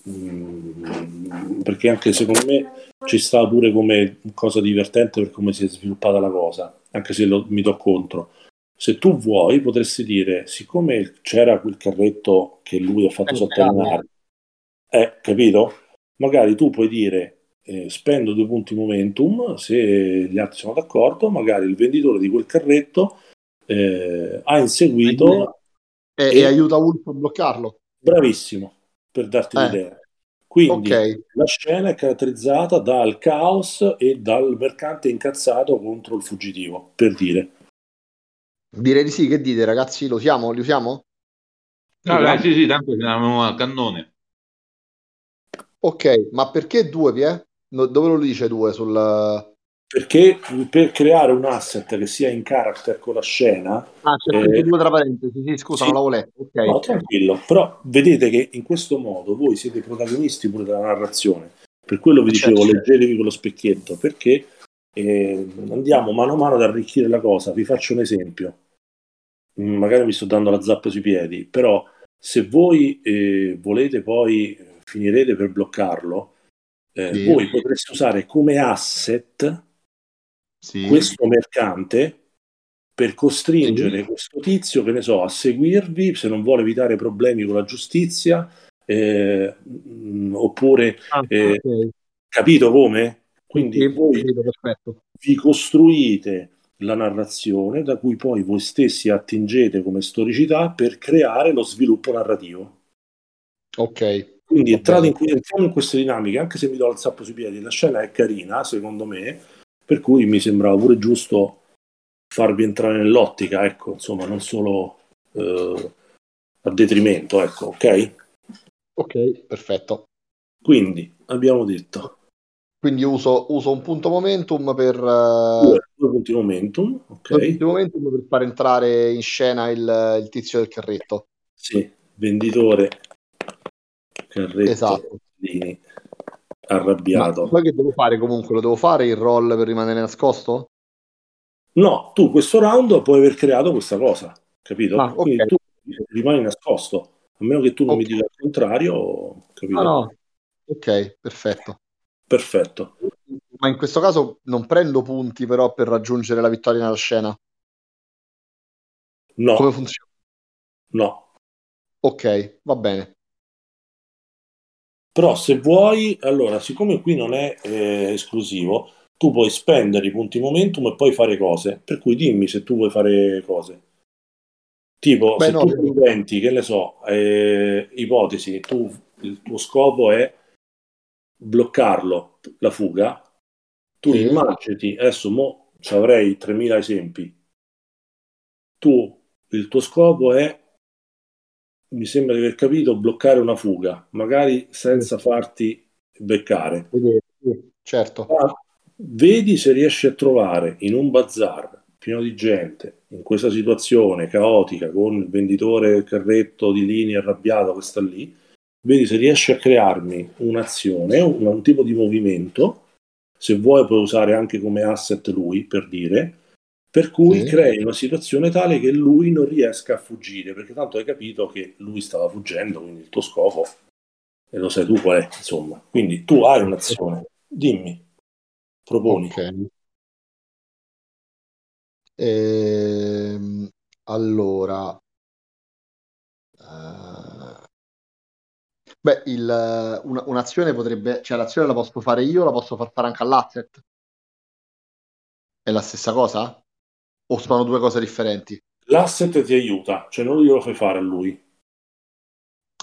mm, perché anche secondo me ci sta pure come cosa divertente per come si è sviluppata la cosa, anche se lo- mi do contro. Se tu vuoi, potresti dire, siccome c'era quel carretto che lui ha fatto sotterranare, eh, capito? Magari tu puoi dire eh, spendo due punti momentum, se gli altri sono d'accordo, magari il venditore di quel carretto eh, ha inseguito, E, E- e aiuta Wolf a bloccarlo. bravissimo, per darti Eh. Quindi Ok, la scena è caratterizzata dal caos e dal mercante incazzato contro il fuggitivo, per dire. direi di sì, che dite ragazzi, lo usiamo? Li usiamo? No, dai, sì, sì, tanto siamo a cannone. Ok, ma perché due, Pie? No, dove lo dice due? Sul... Perché per creare un asset che sia in character con la scena, Ah, c'è Eh, scritto due tra parentesi, sì, scusa, sì. non l'avevo letto. Ok, No, tranquillo, però vedete che in questo modo voi siete protagonisti pure della narrazione. Per quello vi Certo. dicevo, leggetevi quello specchietto, perché eh, andiamo mano a mano ad arricchire la cosa. Vi faccio un esempio. Mm, Magari mi sto dando la zappa sui piedi, però se voi eh, volete poi finirete per bloccarlo, eh, Sì. voi potreste usare come asset sì. questo mercante per costringere questo tizio, che ne so, a seguirvi se non vuole evitare problemi con la giustizia, eh, mh, oppure, Ah, eh, ok. capito come? Quindi Sì, voi capito, vi costruite la narrazione da cui poi voi stessi attingete come storicità per creare lo sviluppo narrativo. Ok, Quindi entrate in, entriamo in queste dinamiche, anche se mi do il zappo sui piedi, la scena è carina, secondo me, per cui mi sembrava pure giusto farvi entrare nell'ottica, ecco, insomma, non solo eh, a detrimento, ecco, ok? ok, perfetto. Quindi abbiamo detto Quindi uso, uso un punto momentum per, due, due punti momentum, ok? due punti momentum per far entrare in scena il, il tizio del carretto. Sì, venditore, carretto, Esatto. Lini, Ma arrabbiato. poi che devo fare comunque? Lo devo fare il roll per rimanere nascosto? No, tu questo round puoi aver creato questa cosa, capito? Ah, ok. Quindi tu rimani nascosto, a meno che tu non mi Ok. dica il contrario, capito? No, no. Ok, perfetto. Perfetto. Ma in questo caso non prendo punti però per raggiungere la vittoria nella scena. No, Come funziona? no. Ok, va bene. Però se vuoi, allora, siccome qui non è eh, esclusivo, tu puoi spendere i punti momentum e poi fare cose. Per cui dimmi se tu vuoi fare cose. Tipo, Beh, se no, tu io- inventi, che ne so, eh, ipotesi, tu, il tuo scopo è bloccarlo, la fuga, tu Sì. immaginati, adesso mo ci avrei 3000 esempi, tu, il tuo scopo è, mi sembra di aver capito, bloccare una fuga, magari senza farti beccare. Certo. Ma vedi se riesci a trovare in un bazar pieno di gente, in questa situazione caotica, con il venditore del carretto di linea arrabbiato che sta lì, vedi se riesci a crearmi un'azione, un, un tipo di movimento, se vuoi puoi usare anche come asset lui, per dire, per cui Sì. crei una situazione tale che lui non riesca a fuggire, perché tanto hai capito che lui stava fuggendo, quindi il tuo scopo, e lo sai tu qual è, insomma. Quindi tu hai un'azione, dimmi, proponi. Ok. Ehm, allora, eh, beh, il, una- un'azione potrebbe, cioè l'azione la posso fare io, la posso far fare anche all'asset? È la stessa cosa? O sono due cose differenti? L'asset ti aiuta, cioè non glielo fai fare a lui.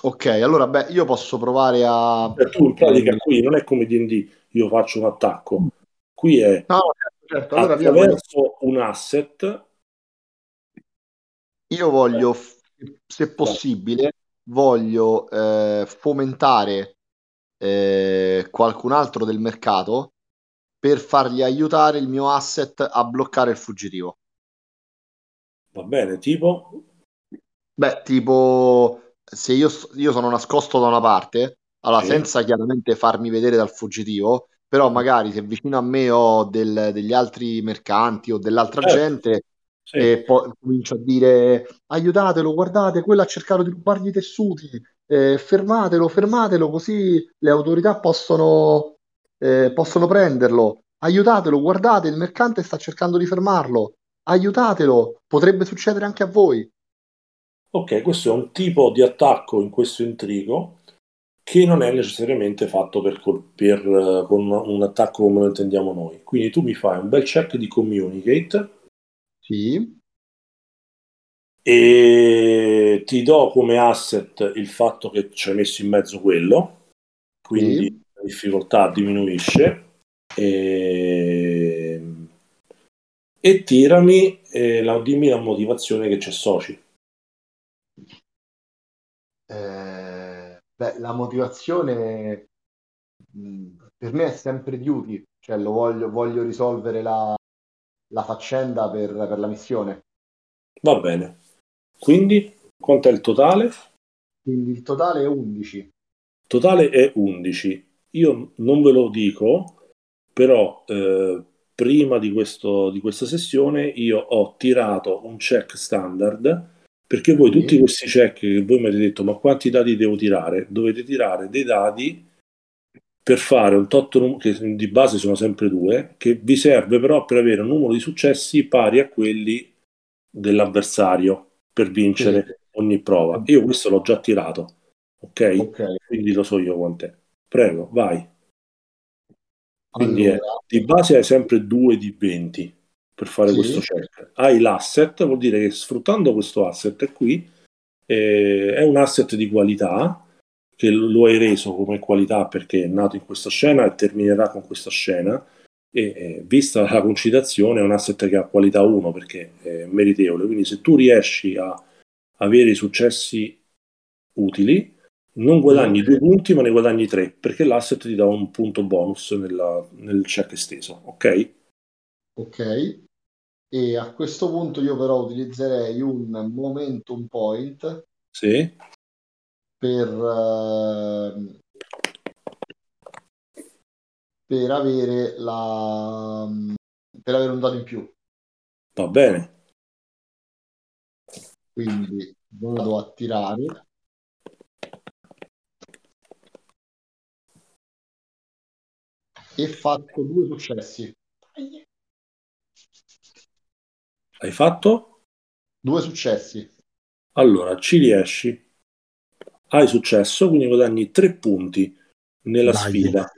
Ok, allora beh, io posso provare a... Cioè, tu in pratica qui non è come D&D, io faccio un attacco. Qui è No, certo, certo. Allora attraverso un asset io voglio, f- se possibile, voglio eh, fomentare eh, qualcun altro del mercato per fargli aiutare il mio asset a bloccare il fuggitivo. Va bene, tipo Beh, tipo, se io, io sono nascosto da una parte, allora Sì. senza chiaramente farmi vedere dal fuggitivo, però magari se vicino a me ho del- degli altri mercanti o dell'altra Certo. gente, sì, e poi comincio a dire aiutatelo, guardate, quello ha cercato di rubargli i tessuti, eh, fermatelo, fermatelo, così le autorità possono, eh, possono prenderlo. Aiutatelo, guardate, il mercante sta cercando di fermarlo. Aiutatelo, potrebbe succedere anche a voi. ok, questo è un tipo di attacco in questo intrigo che non è necessariamente fatto per, col- per, eh, con un attacco come lo intendiamo noi. Quindi tu mi fai un bel check di communicate Sì, e ti do come asset il fatto che ci hai messo in mezzo quello, quindi Sì. la difficoltà diminuisce e, e tirami eh, la, dimmi la motivazione che c'è soci. Eh, beh, la motivazione mh, per me è sempre duty, cioè lo voglio, voglio risolvere la, la faccenda per, per la missione. Va bene. Quindi quanto è il totale? Quindi il totale è 11. Totale è 11. Io non ve lo dico, però eh, prima di, questo, di questa sessione io ho tirato un check standard perché voi Sì. tutti questi check che voi mi avete detto ma quanti dati devo tirare? Dovete tirare dei dati per fare un tot num- che di base sono sempre due, che vi serve però per avere un numero di successi pari a quelli dell'avversario per vincere ogni prova. Io questo l'ho già tirato, ok? Ok, Quindi lo so io quant'è. Prego, vai. Quindi è, allora, di base hai sempre 2 di 20 per fare Sì. questo check. Hai l'asset, vuol dire che sfruttando questo asset qui eh, è un asset di qualità che lo hai reso come qualità perché è nato in questa scena e terminerà con questa scena e eh, vista la concitazione è un asset che ha qualità 1 perché è meritevole quindi se tu riesci a avere i successi utili non guadagni Mm. due punti ma ne guadagni tre perché l'asset ti dà un punto bonus nella- nel check esteso ok? ok. E a questo punto io però utilizzerei un momentum point Sì? per, ehm, per avere la, per avere un dato in più. va bene Quindi vado a tirare. E fatto due successi. hai fatto? Due successi. allora ci riesci hai successo quindi guadagni tre punti nella Dai. sfida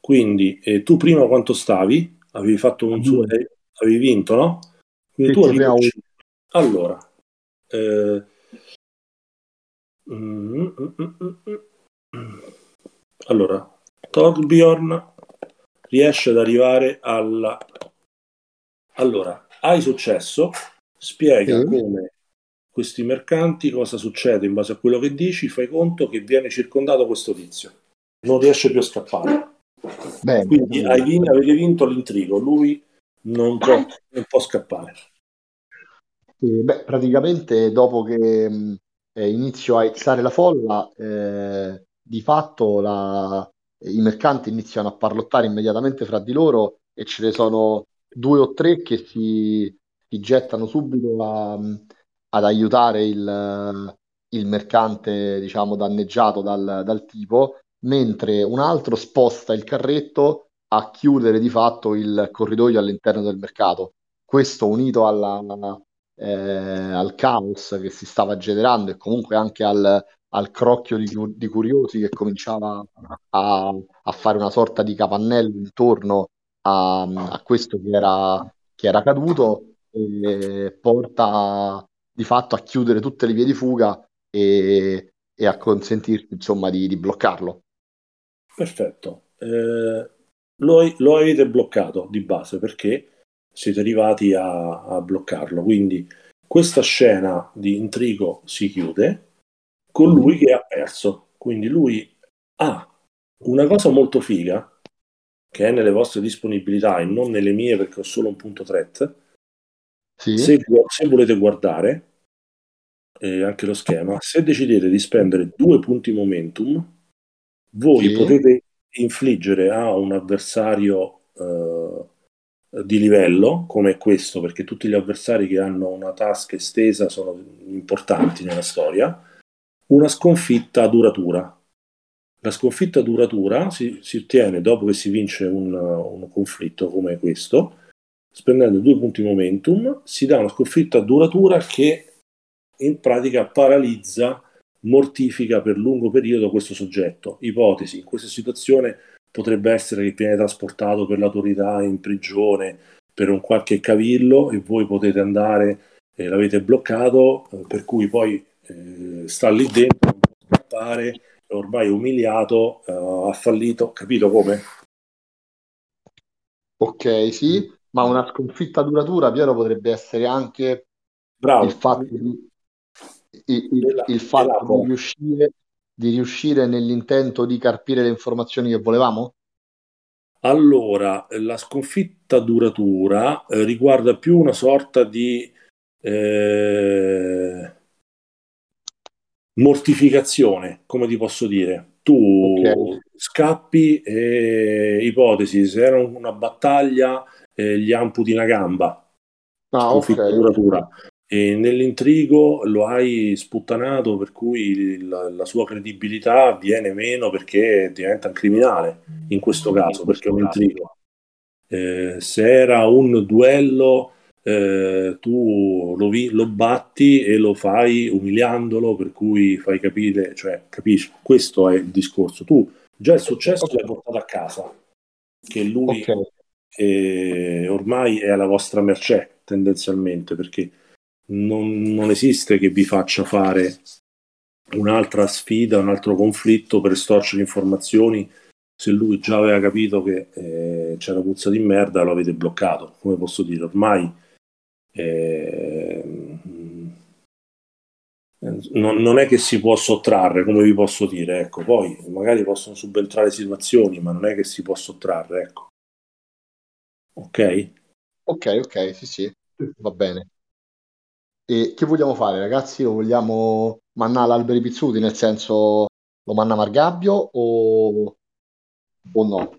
quindi eh, tu prima quanto stavi? avevi fatto un su- Due. eh, avevi vinto no? quindi Sì, tu sì, arrivi a prima cinque. allora eh, mm, mm, mm, mm. allora Torbjorn riesce ad arrivare alla allora hai successo spiega come questi mercanti cosa succede in base a quello che dici fai conto che viene circondato questo tizio. Non riesce più a scappare. Bene. quindi hai vin- avete vinto l'intrigo. Lui non può, non può scappare. Sì, beh, praticamente dopo che eh, inizio a izzare la folla, eh, di fatto la- i mercanti iniziano a parlottare immediatamente fra di loro e ce ne sono due o tre che si, si gettano subito a- ad aiutare il, il mercante, diciamo, danneggiato dal, dal tipo, mentre un altro sposta il carretto a chiudere di fatto il corridoio all'interno del mercato. questo unito alla, eh, al caos che si stava generando e comunque anche al, al crocchio di, di, curiosi che cominciava a, a, fare una sorta di capannello intorno a, a questo che era, che era caduto, e porta di fatto a chiudere tutte le vie di fuga e, e a consentirti insomma di, di bloccarlo. Perfetto. Eh, lo, lo, avete bloccato di base perché siete arrivati a, a bloccarlo. Quindi questa scena di intrigo si chiude con lui che ha perso. Quindi lui ha una cosa molto figa che è nelle vostre disponibilità e non nelle mie perché ho solo un punto threat. Sì. Se, se, volete guardare eh, anche lo schema, se decidete di spendere due punti momentum, voi sì. potete infliggere a un avversario eh, di livello come questo, perché tutti gli avversari che hanno una task estesa sono importanti nella storia, una sconfitta duratura. La sconfitta duratura si, si ottiene dopo che si vince un, un, conflitto come questo, spendendo due punti momentum, si dà una sconfitta duratura che in pratica paralizza, mortifica per lungo periodo questo soggetto. Ipotesi, in questa situazione potrebbe essere che viene trasportato per l'autorità in prigione per un qualche cavillo e voi potete andare, eh, l'avete bloccato, eh, per cui poi eh, sta lì dentro, non può scappare, è ormai umiliato, eh, ha fallito, capito come? Ok, sì, ma una sconfitta duratura, Piero, potrebbe essere anche Bravo. il fatto di il, il, il fatto di riuscire, di riuscire nell'intento di carpire le informazioni che volevamo? Allora, la sconfitta duratura eh, riguarda più una sorta di eh, mortificazione, come ti posso dire. Tu okay. scappi e ipotesi, se era una battaglia, eh, gli amputi una gamba. Ah, okay. e nell'intrigo lo hai sputtanato per cui la, la, sua credibilità viene meno perché diventa un criminale in questo caso perché è un intrigo eh, se era un duello eh, tu lo, vi, lo, batti e lo fai umiliandolo per cui fai capire cioè capisci questo è il discorso tu già il successo okay. l'hai portato a casa che lui okay. eh, ormai è alla vostra mercé tendenzialmente perché non, non esiste che vi faccia fare un'altra sfida, un altro conflitto per storcere informazioni se lui già aveva capito che eh, c'era puzza di merda lo avete bloccato come posso dire ormai eh, non, non, è che si può sottrarre come vi posso dire ecco poi magari possono subentrare situazioni ma non è che si può sottrarre ecco ok ok ok sì sì va bene e che vogliamo fare, ragazzi? Lo vogliamo mannare all'alberi pizzuti, nel senso lo manna Margabbio o, o no?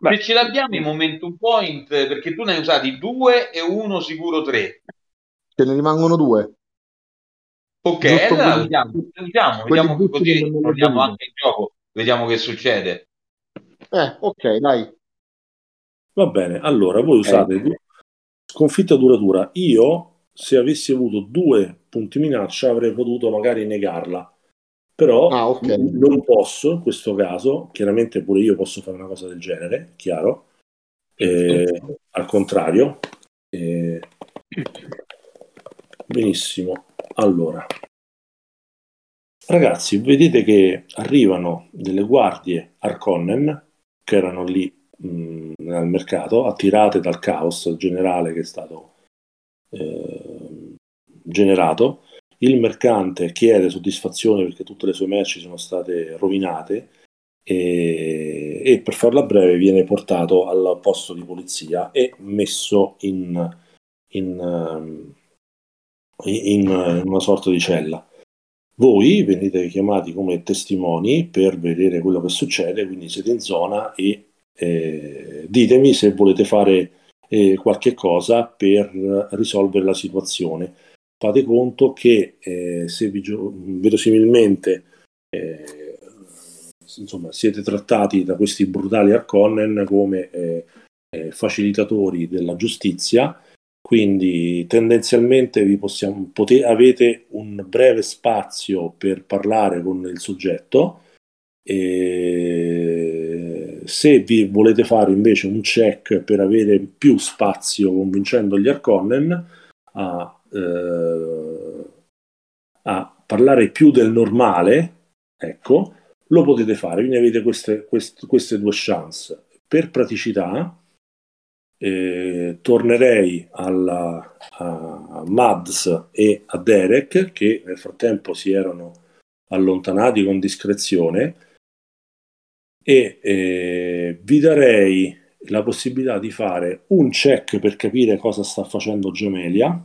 Beh, se ce l'abbiamo i momentum point, perché tu ne hai usati due e uno sicuro tre. Ce ne rimangono due. Ok, allora usiamo, usiamo vediamo così torniamo anche in gioco, vediamo che succede. Eh, ok, dai. Va bene, allora voi okay. usate sconfitta duratura. Io se avessi avuto due punti minaccia avrei potuto magari negarla. Però ah, okay. non posso in questo caso, chiaramente pure io posso fare una cosa del genere, chiaro. Eh, al contrario. Eh, benissimo. Allora, ragazzi, vedete che arrivano delle guardie Arconnen che erano lì mh, al mercato, attirate dal caos generale che è stato eh, generato, il mercante chiede soddisfazione perché tutte le sue merci sono state rovinate e, e per farla breve viene portato al posto di polizia e messo in, in, ehm, in, in una sorta di cella. Voi venite chiamati come testimoni per vedere quello che succede, quindi siete in zona e eh, ditemi se volete fare eh, qualche cosa per risolvere la situazione. Fate conto che eh, se vi, verosimilmente eh, insomma, siete trattati da questi brutali Arconnen come eh, eh, facilitatori della giustizia, Quindi tendenzialmente vi possiamo, pote- avete un breve spazio per parlare con il soggetto. E se vi volete fare invece un check per avere più spazio convincendo gli Arconnen a, eh, a parlare più del normale, ecco, lo potete fare. Quindi avete queste, queste, queste due chance. Per praticità, eh, tornerei alla, a Mads e a Derek che nel frattempo si erano allontanati con discrezione e eh, vi darei la possibilità di fare un check per capire cosa sta facendo Gemelia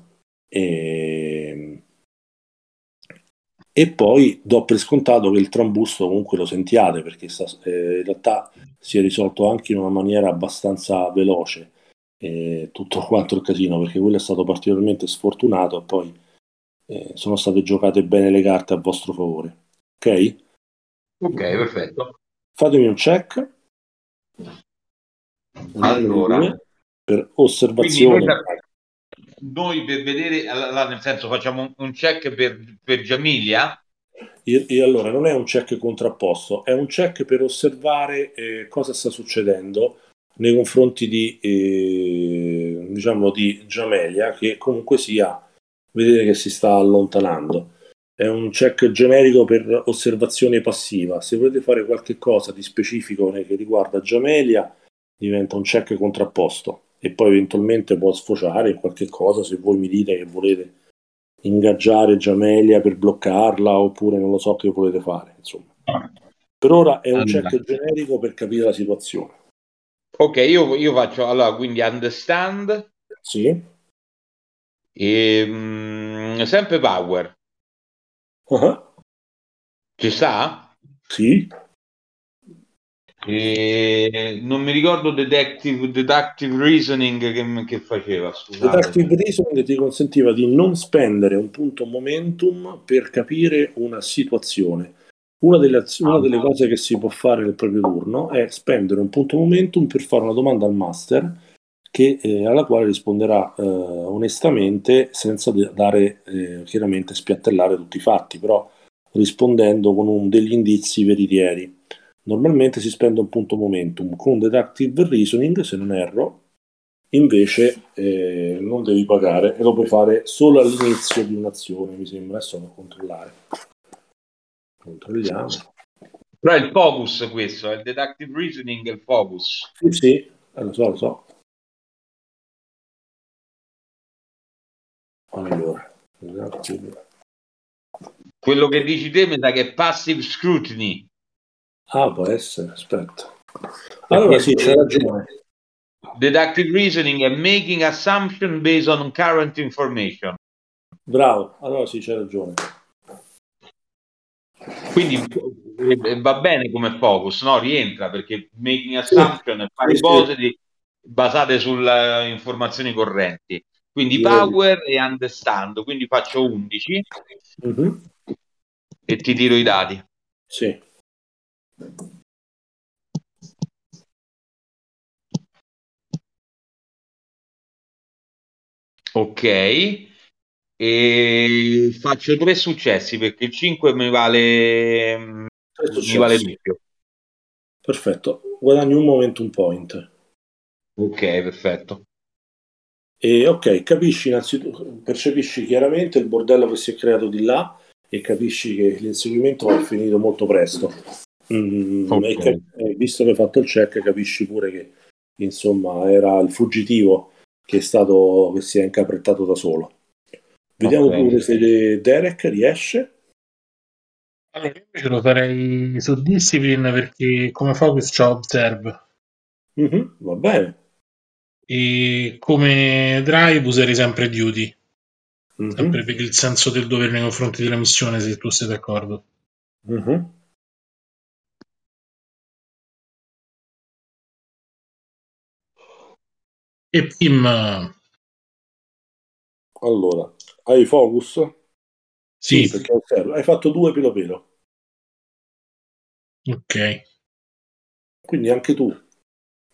e, e poi do per scontato che il trambusto comunque lo sentiate perché sta, eh, in realtà si è risolto anche in una maniera abbastanza veloce e tutto *laughs* quanto il casino perché quello è stato particolarmente sfortunato e poi eh, sono state giocate bene le carte a vostro favore ok? Ok, perfetto. Fatemi un check. Allora, per osservazione. Noi, per vedere, nel senso facciamo un check per, per Giamilia. E, e, allora non è un check contrapposto, è un check per osservare eh, cosa sta succedendo nei confronti di, eh, diciamo, di Giamelia, che comunque sia, vedete che si sta allontanando. È un check generico per osservazione passiva. Se volete fare qualche cosa di specifico che riguarda Giamelia, diventa un check contrapposto e poi eventualmente può sfociare in qualche cosa se voi mi dite che volete ingaggiare Giamelia per bloccarla oppure non lo so che volete fare. Insomma. Per ora è un check generico per capire la situazione. Ok, io, io faccio allora quindi understand. Sì. E, um, sempre power. Uh-huh. Ci sta? Sì. E non mi ricordo deductive, deductive reasoning che, che faceva. Scusate. Deductive reasoning ti consentiva di non spendere un punto momentum per capire una situazione una delle, una delle, cose che si può fare nel proprio turno è spendere un punto momentum per fare una domanda al master che, eh, alla quale risponderà eh, onestamente senza dare eh, chiaramente spiattellare tutti i fatti, però rispondendo con un, degli indizi veritieri. Normalmente si spende un punto momentum con deductive reasoning, se non erro, invece eh, non devi pagare e lo puoi fare solo all'inizio di un'azione, mi sembra, adesso a controllare. Controlliamo. Però è il focus questo, è il deductive reasoning è il focus. Sì, sì, eh, lo so, lo so. Allora, quello che dici te mi sa che è passive scrutiny. Ah, può essere, aspetta. Allora sì, c'è ragione. Deductive reasoning è making assumption based on current information. Bravo, allora sì, c'è ragione. Quindi eh, va bene come focus, no? Rientra perché making assumption è fare ipotesi basate sulle informazioni correnti. Quindi power e understand, quindi faccio 11 mm-hmm. e ti tiro i dati. Sì. Ok, e faccio tre successi perché il 5 mi vale, mi vale doppio. Perfetto, guadagni un momentum point. Ok, perfetto. E ok, capisci innanzitutto, percepisci chiaramente il bordello che si è creato di là e capisci che l'inseguimento è finito molto presto. Mm, okay. e, e visto che hai fatto il check, capisci pure che insomma era il fuggitivo che è stato che si è incaprettato da solo. Vediamo okay. pure se Derek riesce. Allora, io invece lo farei su Discipline perché come focus c'ho Observe. Mm-hmm, va bene. E come drive userei sempre Duty. Mm-hmm. Sempre per il senso del dovere nei confronti della missione, se tu sei d'accordo. Mm-hmm. E Pim. Allora, hai focus? Sì. sì perché hai fatto due pelo pelo. Ok. Quindi anche tu,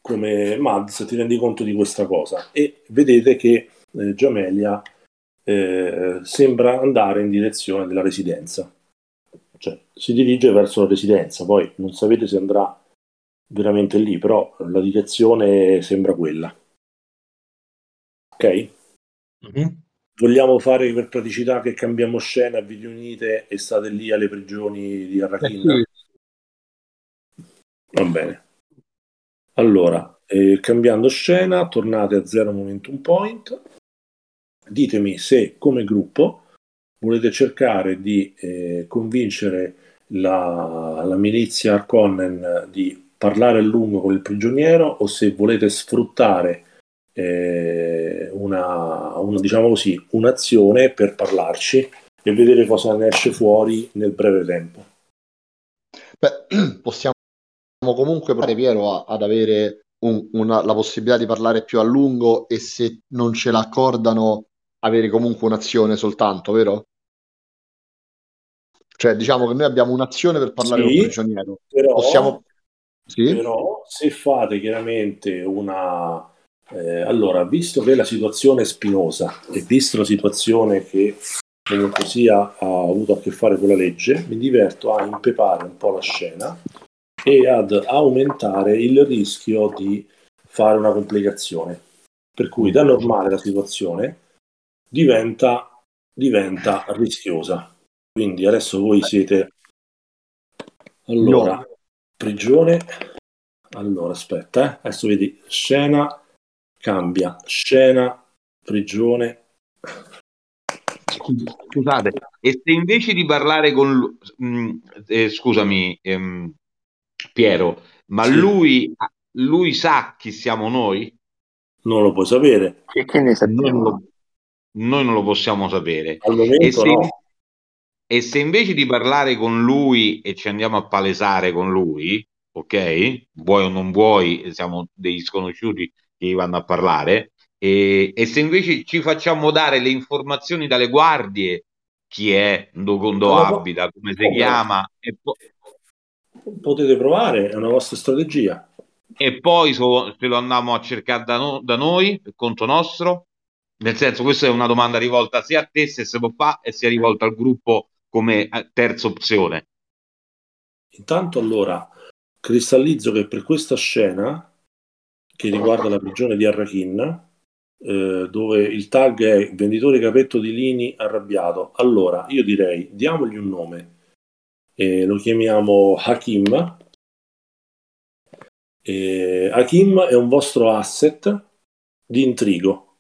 come Mads, ti rendi conto di questa cosa e vedete che eh, Giamelia eh, sembra andare in direzione della residenza. Cioè, si dirige verso la residenza, poi non sapete se andrà veramente lì, però la direzione sembra quella. Ok? Mm-hmm. Vogliamo fare per praticità che cambiamo scena, vi riunite e state lì alle prigioni di Arrachina? Eh Va bene. Allora, eh, cambiando scena, tornate a zero momentum point. Ditemi se come gruppo volete cercare di eh, convincere la, la milizia Arconnen di parlare a lungo con il prigioniero o se volete sfruttare eh, una, una, diciamo così, un'azione per parlarci e vedere cosa ne esce fuori nel breve tempo. Beh, *clears throat* possiamo comunque provare Piero ad avere un, una, la possibilità di parlare più a lungo e se non ce l'accordano avere comunque un'azione soltanto, vero? Cioè, diciamo che noi abbiamo un'azione per parlare sì, con il prigioniero. Però, Possiamo... sì? però se fate chiaramente una... Eh, allora, visto che la situazione è spinosa e visto la situazione che comunque sia ha avuto a che fare con la legge, mi diverto a impepare un po' la scena e ad aumentare il rischio di fare una complicazione. Per cui da normale la situazione diventa, diventa rischiosa. Quindi adesso voi siete... Allora, no. prigione. Allora, aspetta, eh. adesso vedi, scena, cambia, scena, prigione. Scusate, e se invece di parlare con... Mh, mm, eh, scusami, ehm, Piero, ma sì. lui, lui sa chi siamo noi? Non lo puoi sapere. Che, che ne sappiamo? Noi non lo, noi non lo possiamo sapere. Al momento e se, no. E se invece di parlare con lui e ci andiamo a palesare con lui, ok? Vuoi o non vuoi, siamo degli sconosciuti che vanno a parlare, e, e se invece ci facciamo dare le informazioni dalle guardie, chi è, dove abita, come si chiama, po- potete provare, è una vostra strategia. E poi so, se lo andiamo a cercare da, no, da noi, per conto nostro, nel senso, questa è una domanda rivolta sia a te se si può fare e sia rivolta al gruppo come eh, terza opzione. Intanto allora cristallizzo che per questa scena che riguarda la prigione di Arrachin, eh, dove il tag è venditore capetto di lini arrabbiato, allora io direi diamogli un nome, eh, lo chiamiamo Hakim. Eh, Hakim è un vostro asset di intrigo,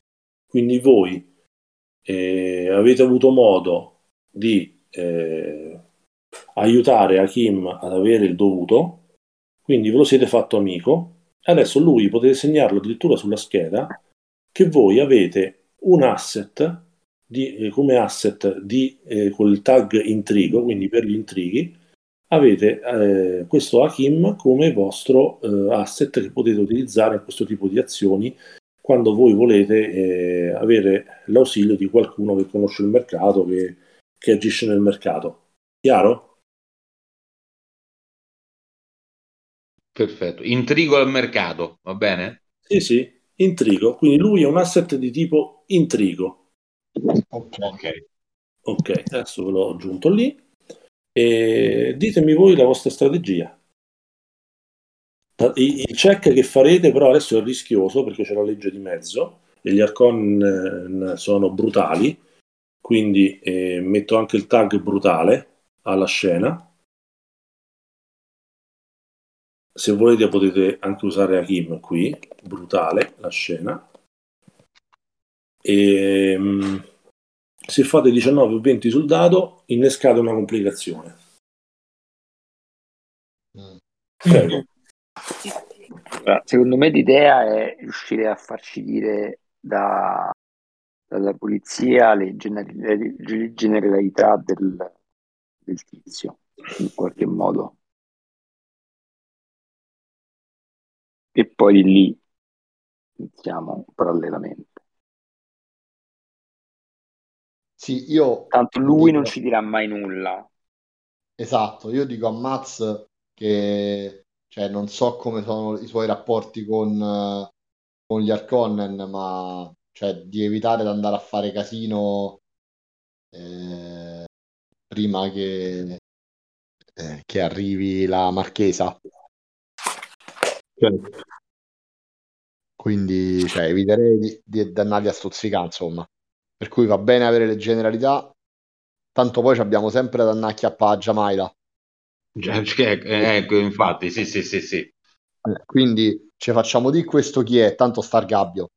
quindi voi eh, avete avuto modo di eh, aiutare Hakim ad avere il dovuto, quindi ve lo siete fatto amico. Adesso lui potete segnarlo addirittura sulla scheda che voi avete un asset di, eh, come asset di eh, quel tag intrigo, quindi per gli intrighi, avete eh, questo Hakim come vostro eh, asset che potete utilizzare in questo tipo di azioni quando voi volete eh, avere l'ausilio di qualcuno che conosce il mercato, che che agisce nel mercato. Chiaro? Perfetto. Intrigo al mercato, va bene? Sì, sì, intrigo. Quindi lui è un asset di tipo intrigo. Ok. Ok, adesso ve l'ho aggiunto lì. E ditemi voi la vostra strategia. Il check che farete però adesso è rischioso perché c'è la legge di mezzo e gli Arcon sono brutali quindi eh, metto anche il tag brutale alla scena se volete potete anche usare Hakim qui brutale la scena e ehm, se fate 19 o 20 sul dado innescate una complicazione mm. secondo me l'idea è riuscire a farci dire da dalla polizia le, gener- le generalità del, del tizio, in qualche modo. E poi lì iniziamo parallelamente. Sì, io... Tanto lui dico... non ci dirà mai nulla. Esatto, io dico a Maz che cioè, non so come sono i suoi rapporti con, con gli Arconnen, ma cioè di evitare di andare a fare casino eh, prima che, eh, che arrivi la marchesa. Certo. Quindi cioè, eviterei di, di dannarli a stuzzicare, insomma. Per cui va bene avere le generalità, tanto poi ci abbiamo sempre da andare a Giamaila. Che- eh, Ecco, infatti, sì, sì, sì, sì. Eh, Quindi ci facciamo di questo chi è, tanto sta Gabbio,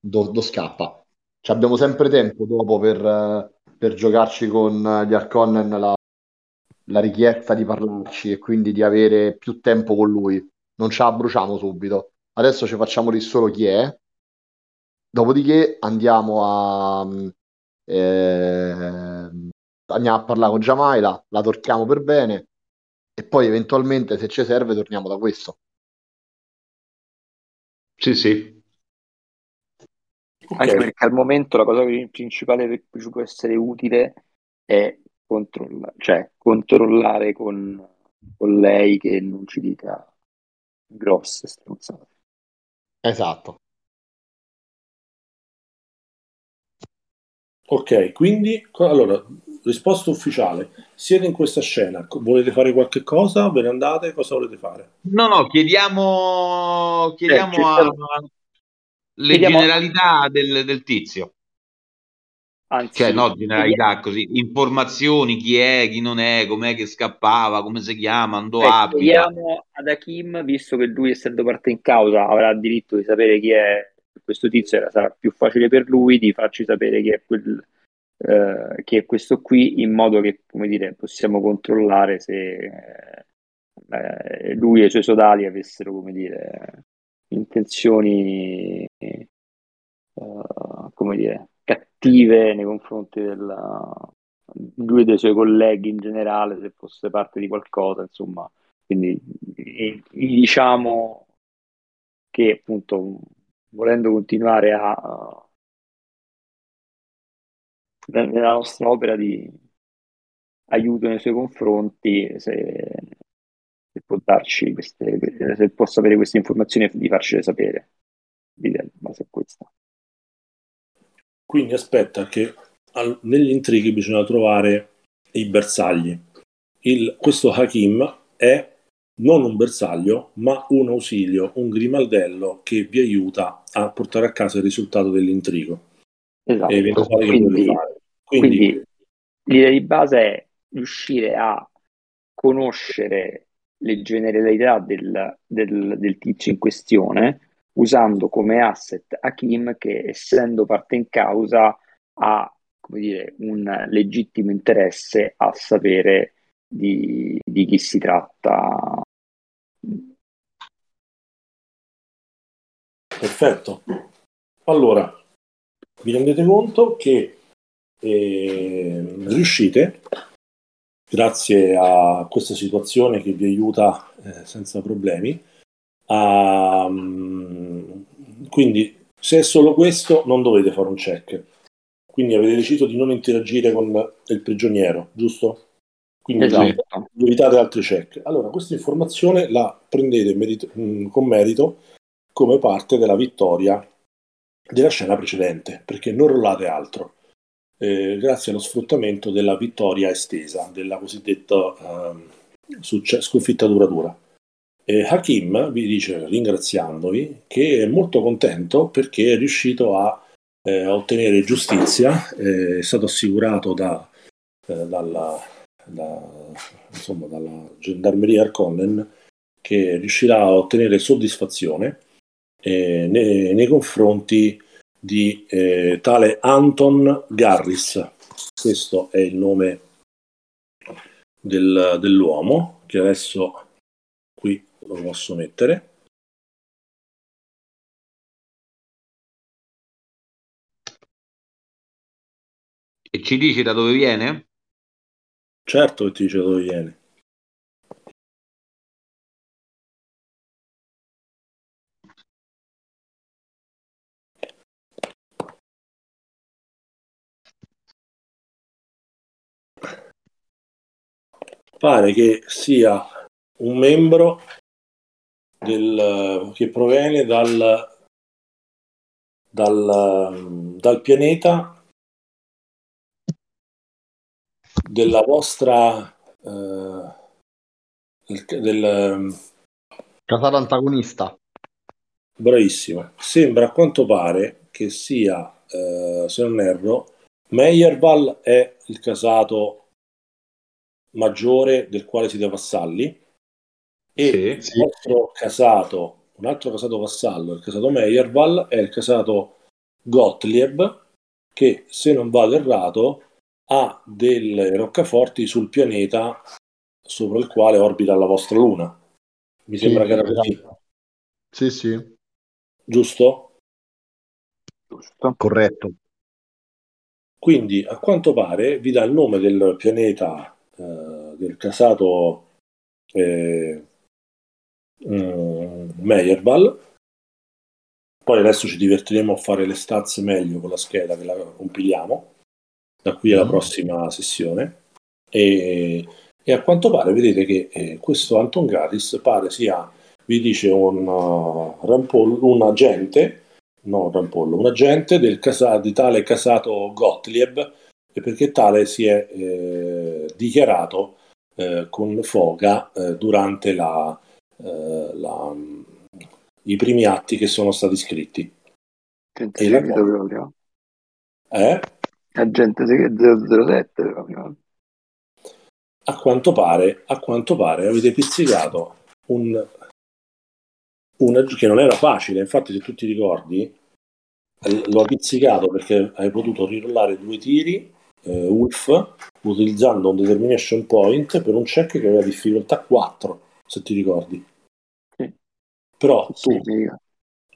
do, do scappa. Ci abbiamo sempre tempo dopo per, eh, per giocarci con gli Arconnen la, la richiesta di parlarci e quindi di avere più tempo con lui. Non ce la bruciamo subito. Adesso ci facciamo lì solo chi è. Dopodiché andiamo a, mm, ehm, andiamo a parlare con Jamaila, la torchiamo per bene e poi eventualmente se ci serve torniamo da questo. Sì, sì. Anche Ok, perché al momento la cosa principale per cui ci può essere utile è controlla- cioè, controllare con, con lei che non ci dica grosse stronzate. Esatto. ok, quindi allora, risposta ufficiale. Siete in questa scena, volete fare qualche cosa? Ve ne andate? Cosa volete fare? No, no, chiediamo, Eh, chiediamo a, le chiediamo- generalità del, del tizio. Anzi, Cioè, no, generalità così, informazioni, chi è, chi non è, com'è che scappava, come si chiama, andò abita. chiediamo ad Hakim, visto che lui, essendo parte in causa, avrà diritto di sapere chi è questo tizio, era- sarà più facile per lui di farci sapere chi è, quel, eh, chi è questo qui, in modo che, come dire, possiamo controllare se eh, lui e i suoi sodali avessero, come dire, intenzioni, eh, come dire, cattive nei confronti della, lui e dei suoi colleghi in generale, se fosse parte di qualcosa, insomma. Quindi gli diciamo che appunto volendo continuare a nella nostra opera di aiuto nei suoi confronti, se, se può darci queste, se può sapere queste informazioni e di farcele sapere in base a questa. Quindi aspetta che al- negli intrighi bisogna trovare i bersagli. Il- questo Hakim è non un bersaglio, ma un ausilio, un grimaldello che vi aiuta a portare a casa il risultato dell'intrigo Esatto. Quindi. Quindi, quindi l'idea di base è riuscire a conoscere le generalità del, del- del tizio in questione usando come asset Hakim che essendo parte in causa ha come dire, un legittimo interesse a sapere di, di chi si tratta. Perfetto. Allora, vi rendete conto che eh, riuscite, grazie a questa situazione che vi aiuta eh, senza problemi, a, mm, quindi se è solo questo non dovete fare un check. Quindi avete deciso di non interagire con il prigioniero, giusto? Quindi Esatto. evitate altri check. Allora, questa informazione la prendete merito- mh, con merito come parte della vittoria della scena precedente, perché non rollate altro, eh, grazie allo sfruttamento della vittoria estesa, della cosiddetta ehm, succe- sconfitta duratura. E Hakim vi dice, ringraziandovi, che è molto contento perché è riuscito a eh, ottenere giustizia, eh, è stato assicurato da, eh, dalla, da- insomma, dalla gendarmeria Arconnen che riuscirà a ottenere soddisfazione eh, nei, nei confronti di eh, tale Anton Garris. Questo è il nome del- dell'uomo che adesso lo posso mettere. E ci dici da dove viene? Certo che ti dice dove viene. Pare che sia un membro del, che proviene dal, dal, dal pianeta della vostra eh, del, del, Casata antagonista. bravissimo sembra a quanto pare che sia eh, se non erro Meyerval è il casato maggiore del quale siete vassalli e Sì, il sì. vostro casato un altro casato vassallo il casato Meyerval è il casato Gottlieb che se non vado errato ha delle roccaforti sul pianeta sopra il quale orbita la vostra luna. Mi Sì, sembra che era così, esatto. Sì, sì, giusto? Giusto. corretto. Quindi a quanto pare vi dà il nome del pianeta eh, del casato eh, mm, Meyerval. Poi adesso ci divertiremo a fare le stats meglio con la scheda che la compiliamo da qui alla Mhm. prossima sessione. E, e a quanto pare vedete che eh, questo Anton Gratis pare sia, vi dice un, uh, rampollo, un agente, no un rampollo, un agente del casa, di tale casato Gottlieb, e perché tale si è eh, dichiarato eh, con foga eh, durante la, eh, la- i primi atti che sono stati scritti. Agente E la proprio. Eh? Agente segreto 007 proprio. a quanto pare, a quanto pare avete pizzicato un, un che non era facile, infatti se tu ti ricordi eh, l'ho pizzicato perché hai potuto rirollare due tiri eh, Wolf utilizzando un determination point per un check che aveva difficoltà 4 se ti ricordi Sì. però Sì, tu sì,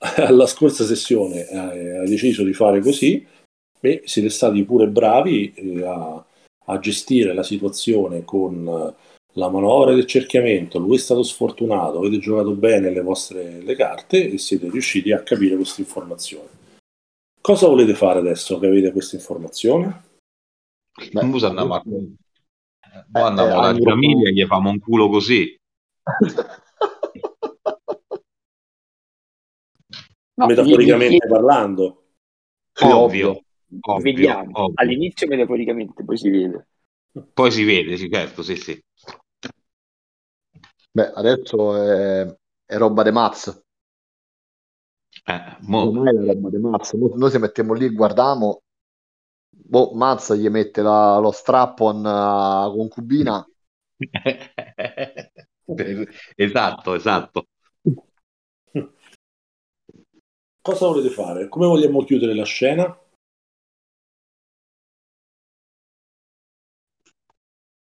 *laughs* alla scorsa sessione eh, hai deciso di fare così e siete stati pure bravi eh, a, a gestire la situazione con eh, la manovra del cerchiamento. Lui è stato sfortunato, avete giocato bene le vostre le carte e siete riusciti a capire questa informazione. Cosa volete fare adesso che avete questa informazione? Beh, Mo andiamo a, mo andiamo eh, alla famiglia e gli famo un culo così. No, Metaforicamente vi- parlando. Ovvio, ovvio. Vediamo. ovvio. All'inizio metaforicamente, poi si vede. Poi si vede, sì, certo, sì, sì. Beh, adesso è, è roba de Maz. Eh, mo- Ormai è roba de Maz. Mo- Noi se mettiamo lì guardiamo, boh, Maz gli mette la- lo strap-on a concubina. *laughs* *laughs* esatto, esatto. Cosa volete fare? Come vogliamo chiudere la scena?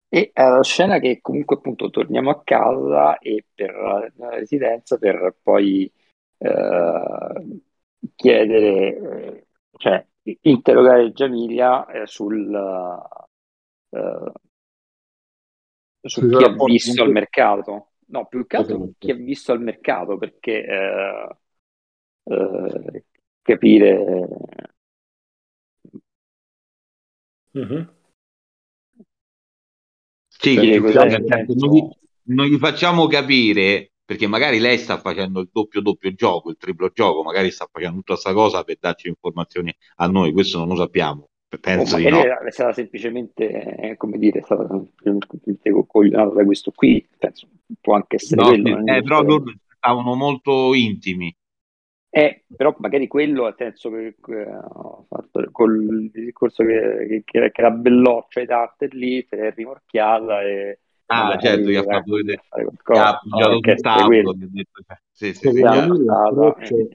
E è la scena che comunque appunto torniamo a casa e per la residenza per poi eh, chiedere, eh, cioè interrogare Giamilia eh, sul, eh, su chi ha rapporti visto al mercato. No, più che altro Esatto. chi ha visto al mercato perché eh, eh, capire Mhm. Sì, Cioè, cos'è, senso- non gli, non gli facciamo capire perché magari lei sta facendo il doppio doppio gioco, il triplo gioco, magari sta facendo tutta questa cosa per darci informazioni a noi, questo non lo sappiamo. Penso di magari no. era, è stata semplicemente, eh, come dire, è stata semplicemente coglionata da questo qui, penso, può anche essere No, quello. sì, eh, però loro stavano molto intimi. Eh, però magari quello, nel senso che che ho fatto col discorso che, che, che la belloccia di Tartar lì si è rimorchiata e Ah, magari certo, gli ha era fatto vedere, ha appoggiato quello. tavolo. detto, cioè, sì, sì, sì, Sì, stata- l'approccio-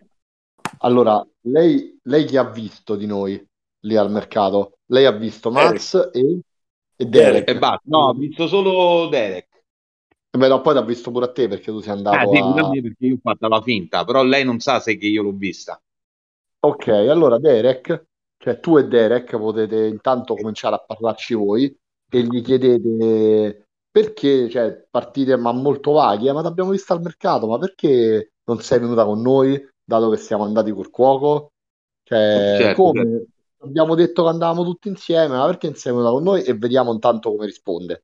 Allora, lei, lei chi ha visto di noi lì al mercato? Lei ha visto Maz e, e Derek. E basta, no, ho visto solo Derek. E Beh, no, poi l'ha visto pure a te perché tu sei Ah, andato sì, a... perché io ho fatto la finta, però lei non sa se che io l'ho vista. Ok, allora Derek, cioè tu e Derek potete intanto cominciare a parlarci voi e gli chiedete perché, cioè, partite ma molto vaghi, "Eh, ma ti abbiamo visto al mercato, ma perché non sei venuta con noi, dato che siamo andati col cuoco? Cioè, Certo, come? Abbiamo detto che andavamo tutti insieme, ma perché venuta con noi? E vediamo intanto come risponde.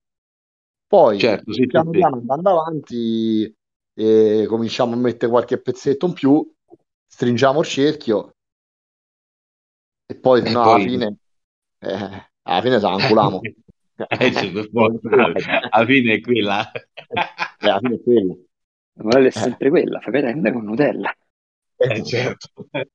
Poi, Certo, sì, piano sì. piano andando avanti, eh, cominciamo a mettere qualche pezzetto in più, stringiamo il cerchio E poi, E no, poi- alla fine, eh, alla fine inculiamo. *laughs* Eh, alla fine è quella. Eh, alla fine è quello. La morale è sempre quella, fai prendere con Nutella. Eh, certo. *laughs*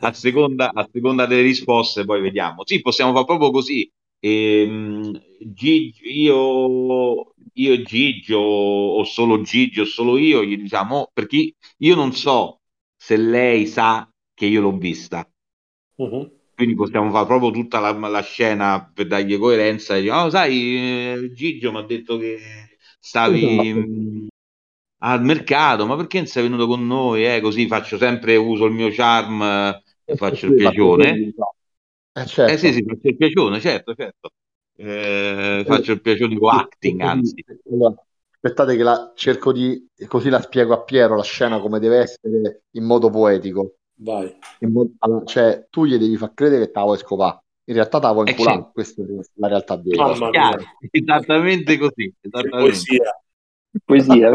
A seconda, a seconda delle risposte, poi vediamo. Sì, possiamo fare proprio così. Ehm, Gigi- io, io Gigio, o solo Gigio, o solo io, gli diciamo, perché io non so se lei sa che io l'ho vista. Mhm. Quindi possiamo fare proprio tutta la, la scena per dargli coerenza e dire, oh, sai, eh, Gigio mi ha detto che stavi Esatto. Al mercato, ma perché non sei venuto con noi? Eh, così faccio sempre, uso il mio charm eh, e faccio il piacione. Eh, certo. Eh sì, sì, faccio il piacione, certo, certo. Eh, faccio il piacione con acting, anzi. Allora, aspettate che la cerco di così la spiego a Piero la scena come deve essere in modo poetico. Vai. In modo- allora, cioè, tu gli devi far credere che te la vuoi scopare. In realtà la vuoi Eh, inculare. certo. Questa è la realtà vera. Esattamente così, esattamente. poesia. Poesia,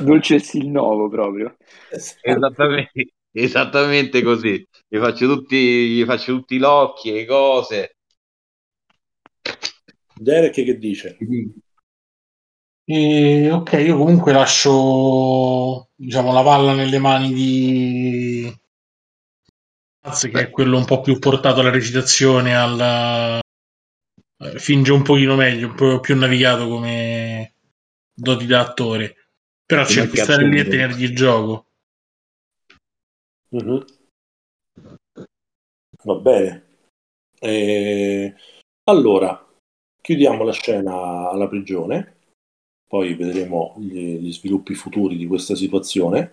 dolce il nuovo proprio. Esattamente, esattamente così. Gli faccio tutti, gli faccio tutti gli occhi, le cose. Derek che dice? E, ok, io comunque lascio diciamo, la palla nelle mani di Maz, che è quello un po' più portato alla recitazione, alla... eh, finge un pochino meglio, un po' più navigato come doti da attore. Però di cazzo stare lì e vuoi? tenergli il gioco. Mhm. Va bene. Eh, allora, chiudiamo la scena alla prigione, poi vedremo gli, gli sviluppi futuri di questa situazione.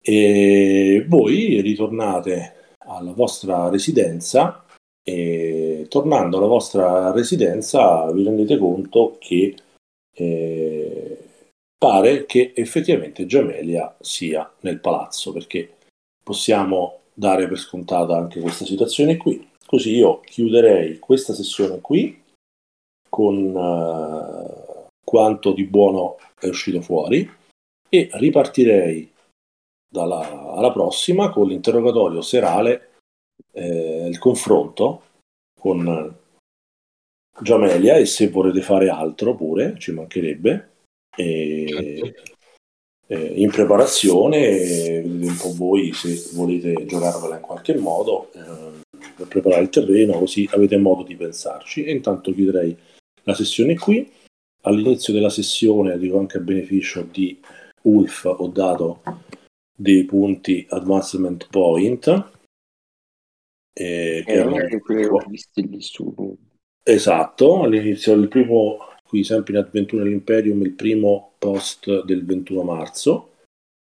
E voi ritornate alla vostra residenza e tornando alla vostra residenza vi rendete conto che eh, pare che effettivamente Giamelia sia nel palazzo perché possiamo dare per scontata anche questa situazione qui. Così io chiuderei questa sessione qui con eh, quanto di buono è uscito fuori e ripartirei dalla, alla prossima con l'interrogatorio serale, eh, il confronto con Giamelia e se volete fare altro pure, ci mancherebbe. E, eh, in preparazione, vedete un po' voi se volete giocarvela in qualche modo eh, per preparare il terreno, così avete modo di pensarci. E intanto chiuderei la sessione qui. All'inizio della sessione, dico anche a beneficio di Ulf, ho dato dei punti advancement point. eh, che Eh, erano- non quelli che ho visto lì su. Esatto, all'inizio del primo, qui sempre in Avventura nell'Imperium, il primo post del 21 marzo.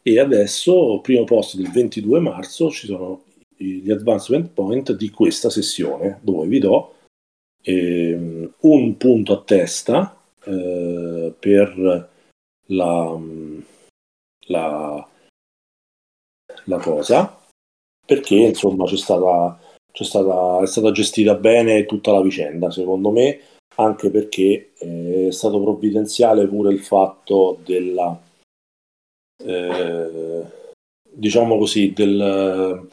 E adesso, primo post del 22 marzo, ci sono gli advancement point di questa sessione dove vi do ehm, un punto a testa eh, per la, la, la cosa. Perché insomma c'è stata c'è stata, è stata gestita bene tutta la vicenda, secondo me, anche perché eh, è stato provvidenziale pure il fatto della, eh, diciamo così, del,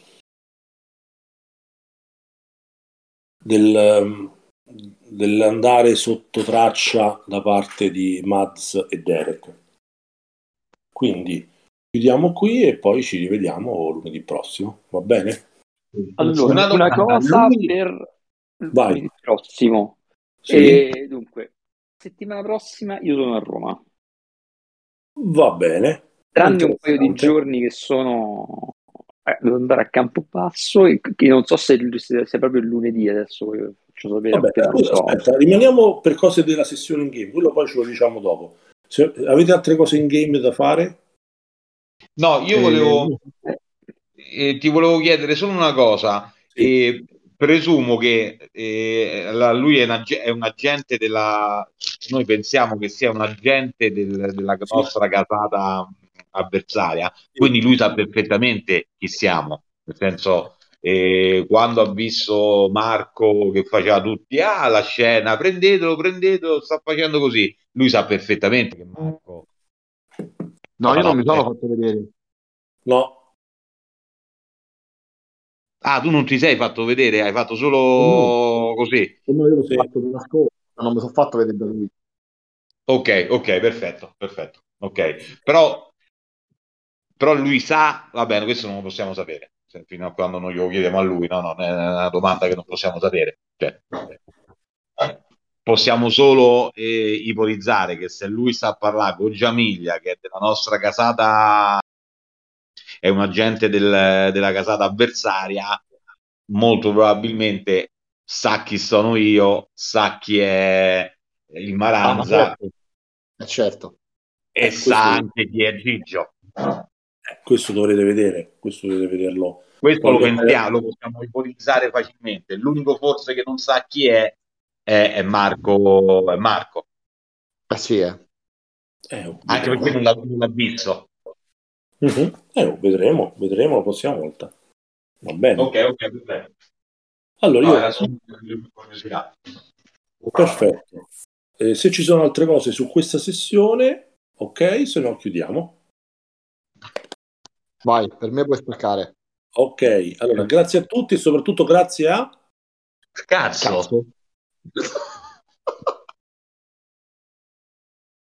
del, dell'andare sotto traccia da parte di Mads e Derek. Quindi chiudiamo qui e poi ci rivediamo lunedì prossimo, va bene? Allora, Una cosa per Vai. il prossimo. Sì? E dunque, settimana prossima io sono a Roma, Va bene. tranne un paio di giorni che sono... eh, devo andare a Campobasso e che non so se, se sia proprio il lunedì adesso, io faccio sapere Vabbè, allora, so. aspetta, rimaniamo per cose della sessione in game, quello poi ce lo diciamo dopo. Se avete altre cose in game da fare? No, io Eh, volevo, eh, ti volevo chiedere solo una cosa. Sì. Eh, presumo che eh, la- lui è un, ag- è un agente della. Noi pensiamo che sia un agente del- della nostra casata avversaria, quindi lui sa perfettamente chi siamo. Nel senso, eh, quando ha visto Marco che faceva tutti, ah, la scena, prendetelo, prendetelo, sta facendo così. Lui sa perfettamente che Marco. No, io non mi sono Stanotte. fatto vedere. No, Ah, tu non ti sei fatto vedere, hai fatto solo così. Come io l'ho Sì. fatto da scuola, non mi sono fatto vedere da lui. Ok, ok, perfetto, perfetto. Ok, però, però lui sa, va bene, questo non lo possiamo sapere. Se- Fino a quando non glielo chiediamo a lui, no, no, è una domanda che non possiamo sapere. Cioè, possiamo solo eh, ipotizzare che se lui sta a parlare con Giamiglia, che è della nostra casata, è un agente del- della casata avversaria, molto probabilmente sa chi sono io, sa chi è il Ah, Maranza certo. Eh, certo. e Eh, sa questo- anche chi è Gigio. Eh, questo dovrete vedere, questo dovete vederlo. Questo lo pensiamo, lo possiamo ipotizzare facilmente. L'unico forse che non sa chi è è, è Marco. È Marco. Eh sì, eh. Eh, Anche perché non l'ha, non l'ha visto. Mhm. Eh, vedremo, vedremo la prossima volta. Va bene. Ok, ok, perfetto. Allora, io... curiosità. Perfetto. Eh, se ci sono altre cose su questa sessione, ok, se no chiudiamo. Vai, per me puoi staccare. Ok, allora grazie a tutti e soprattutto grazie a... Cazzo. Cazzo. *laughs*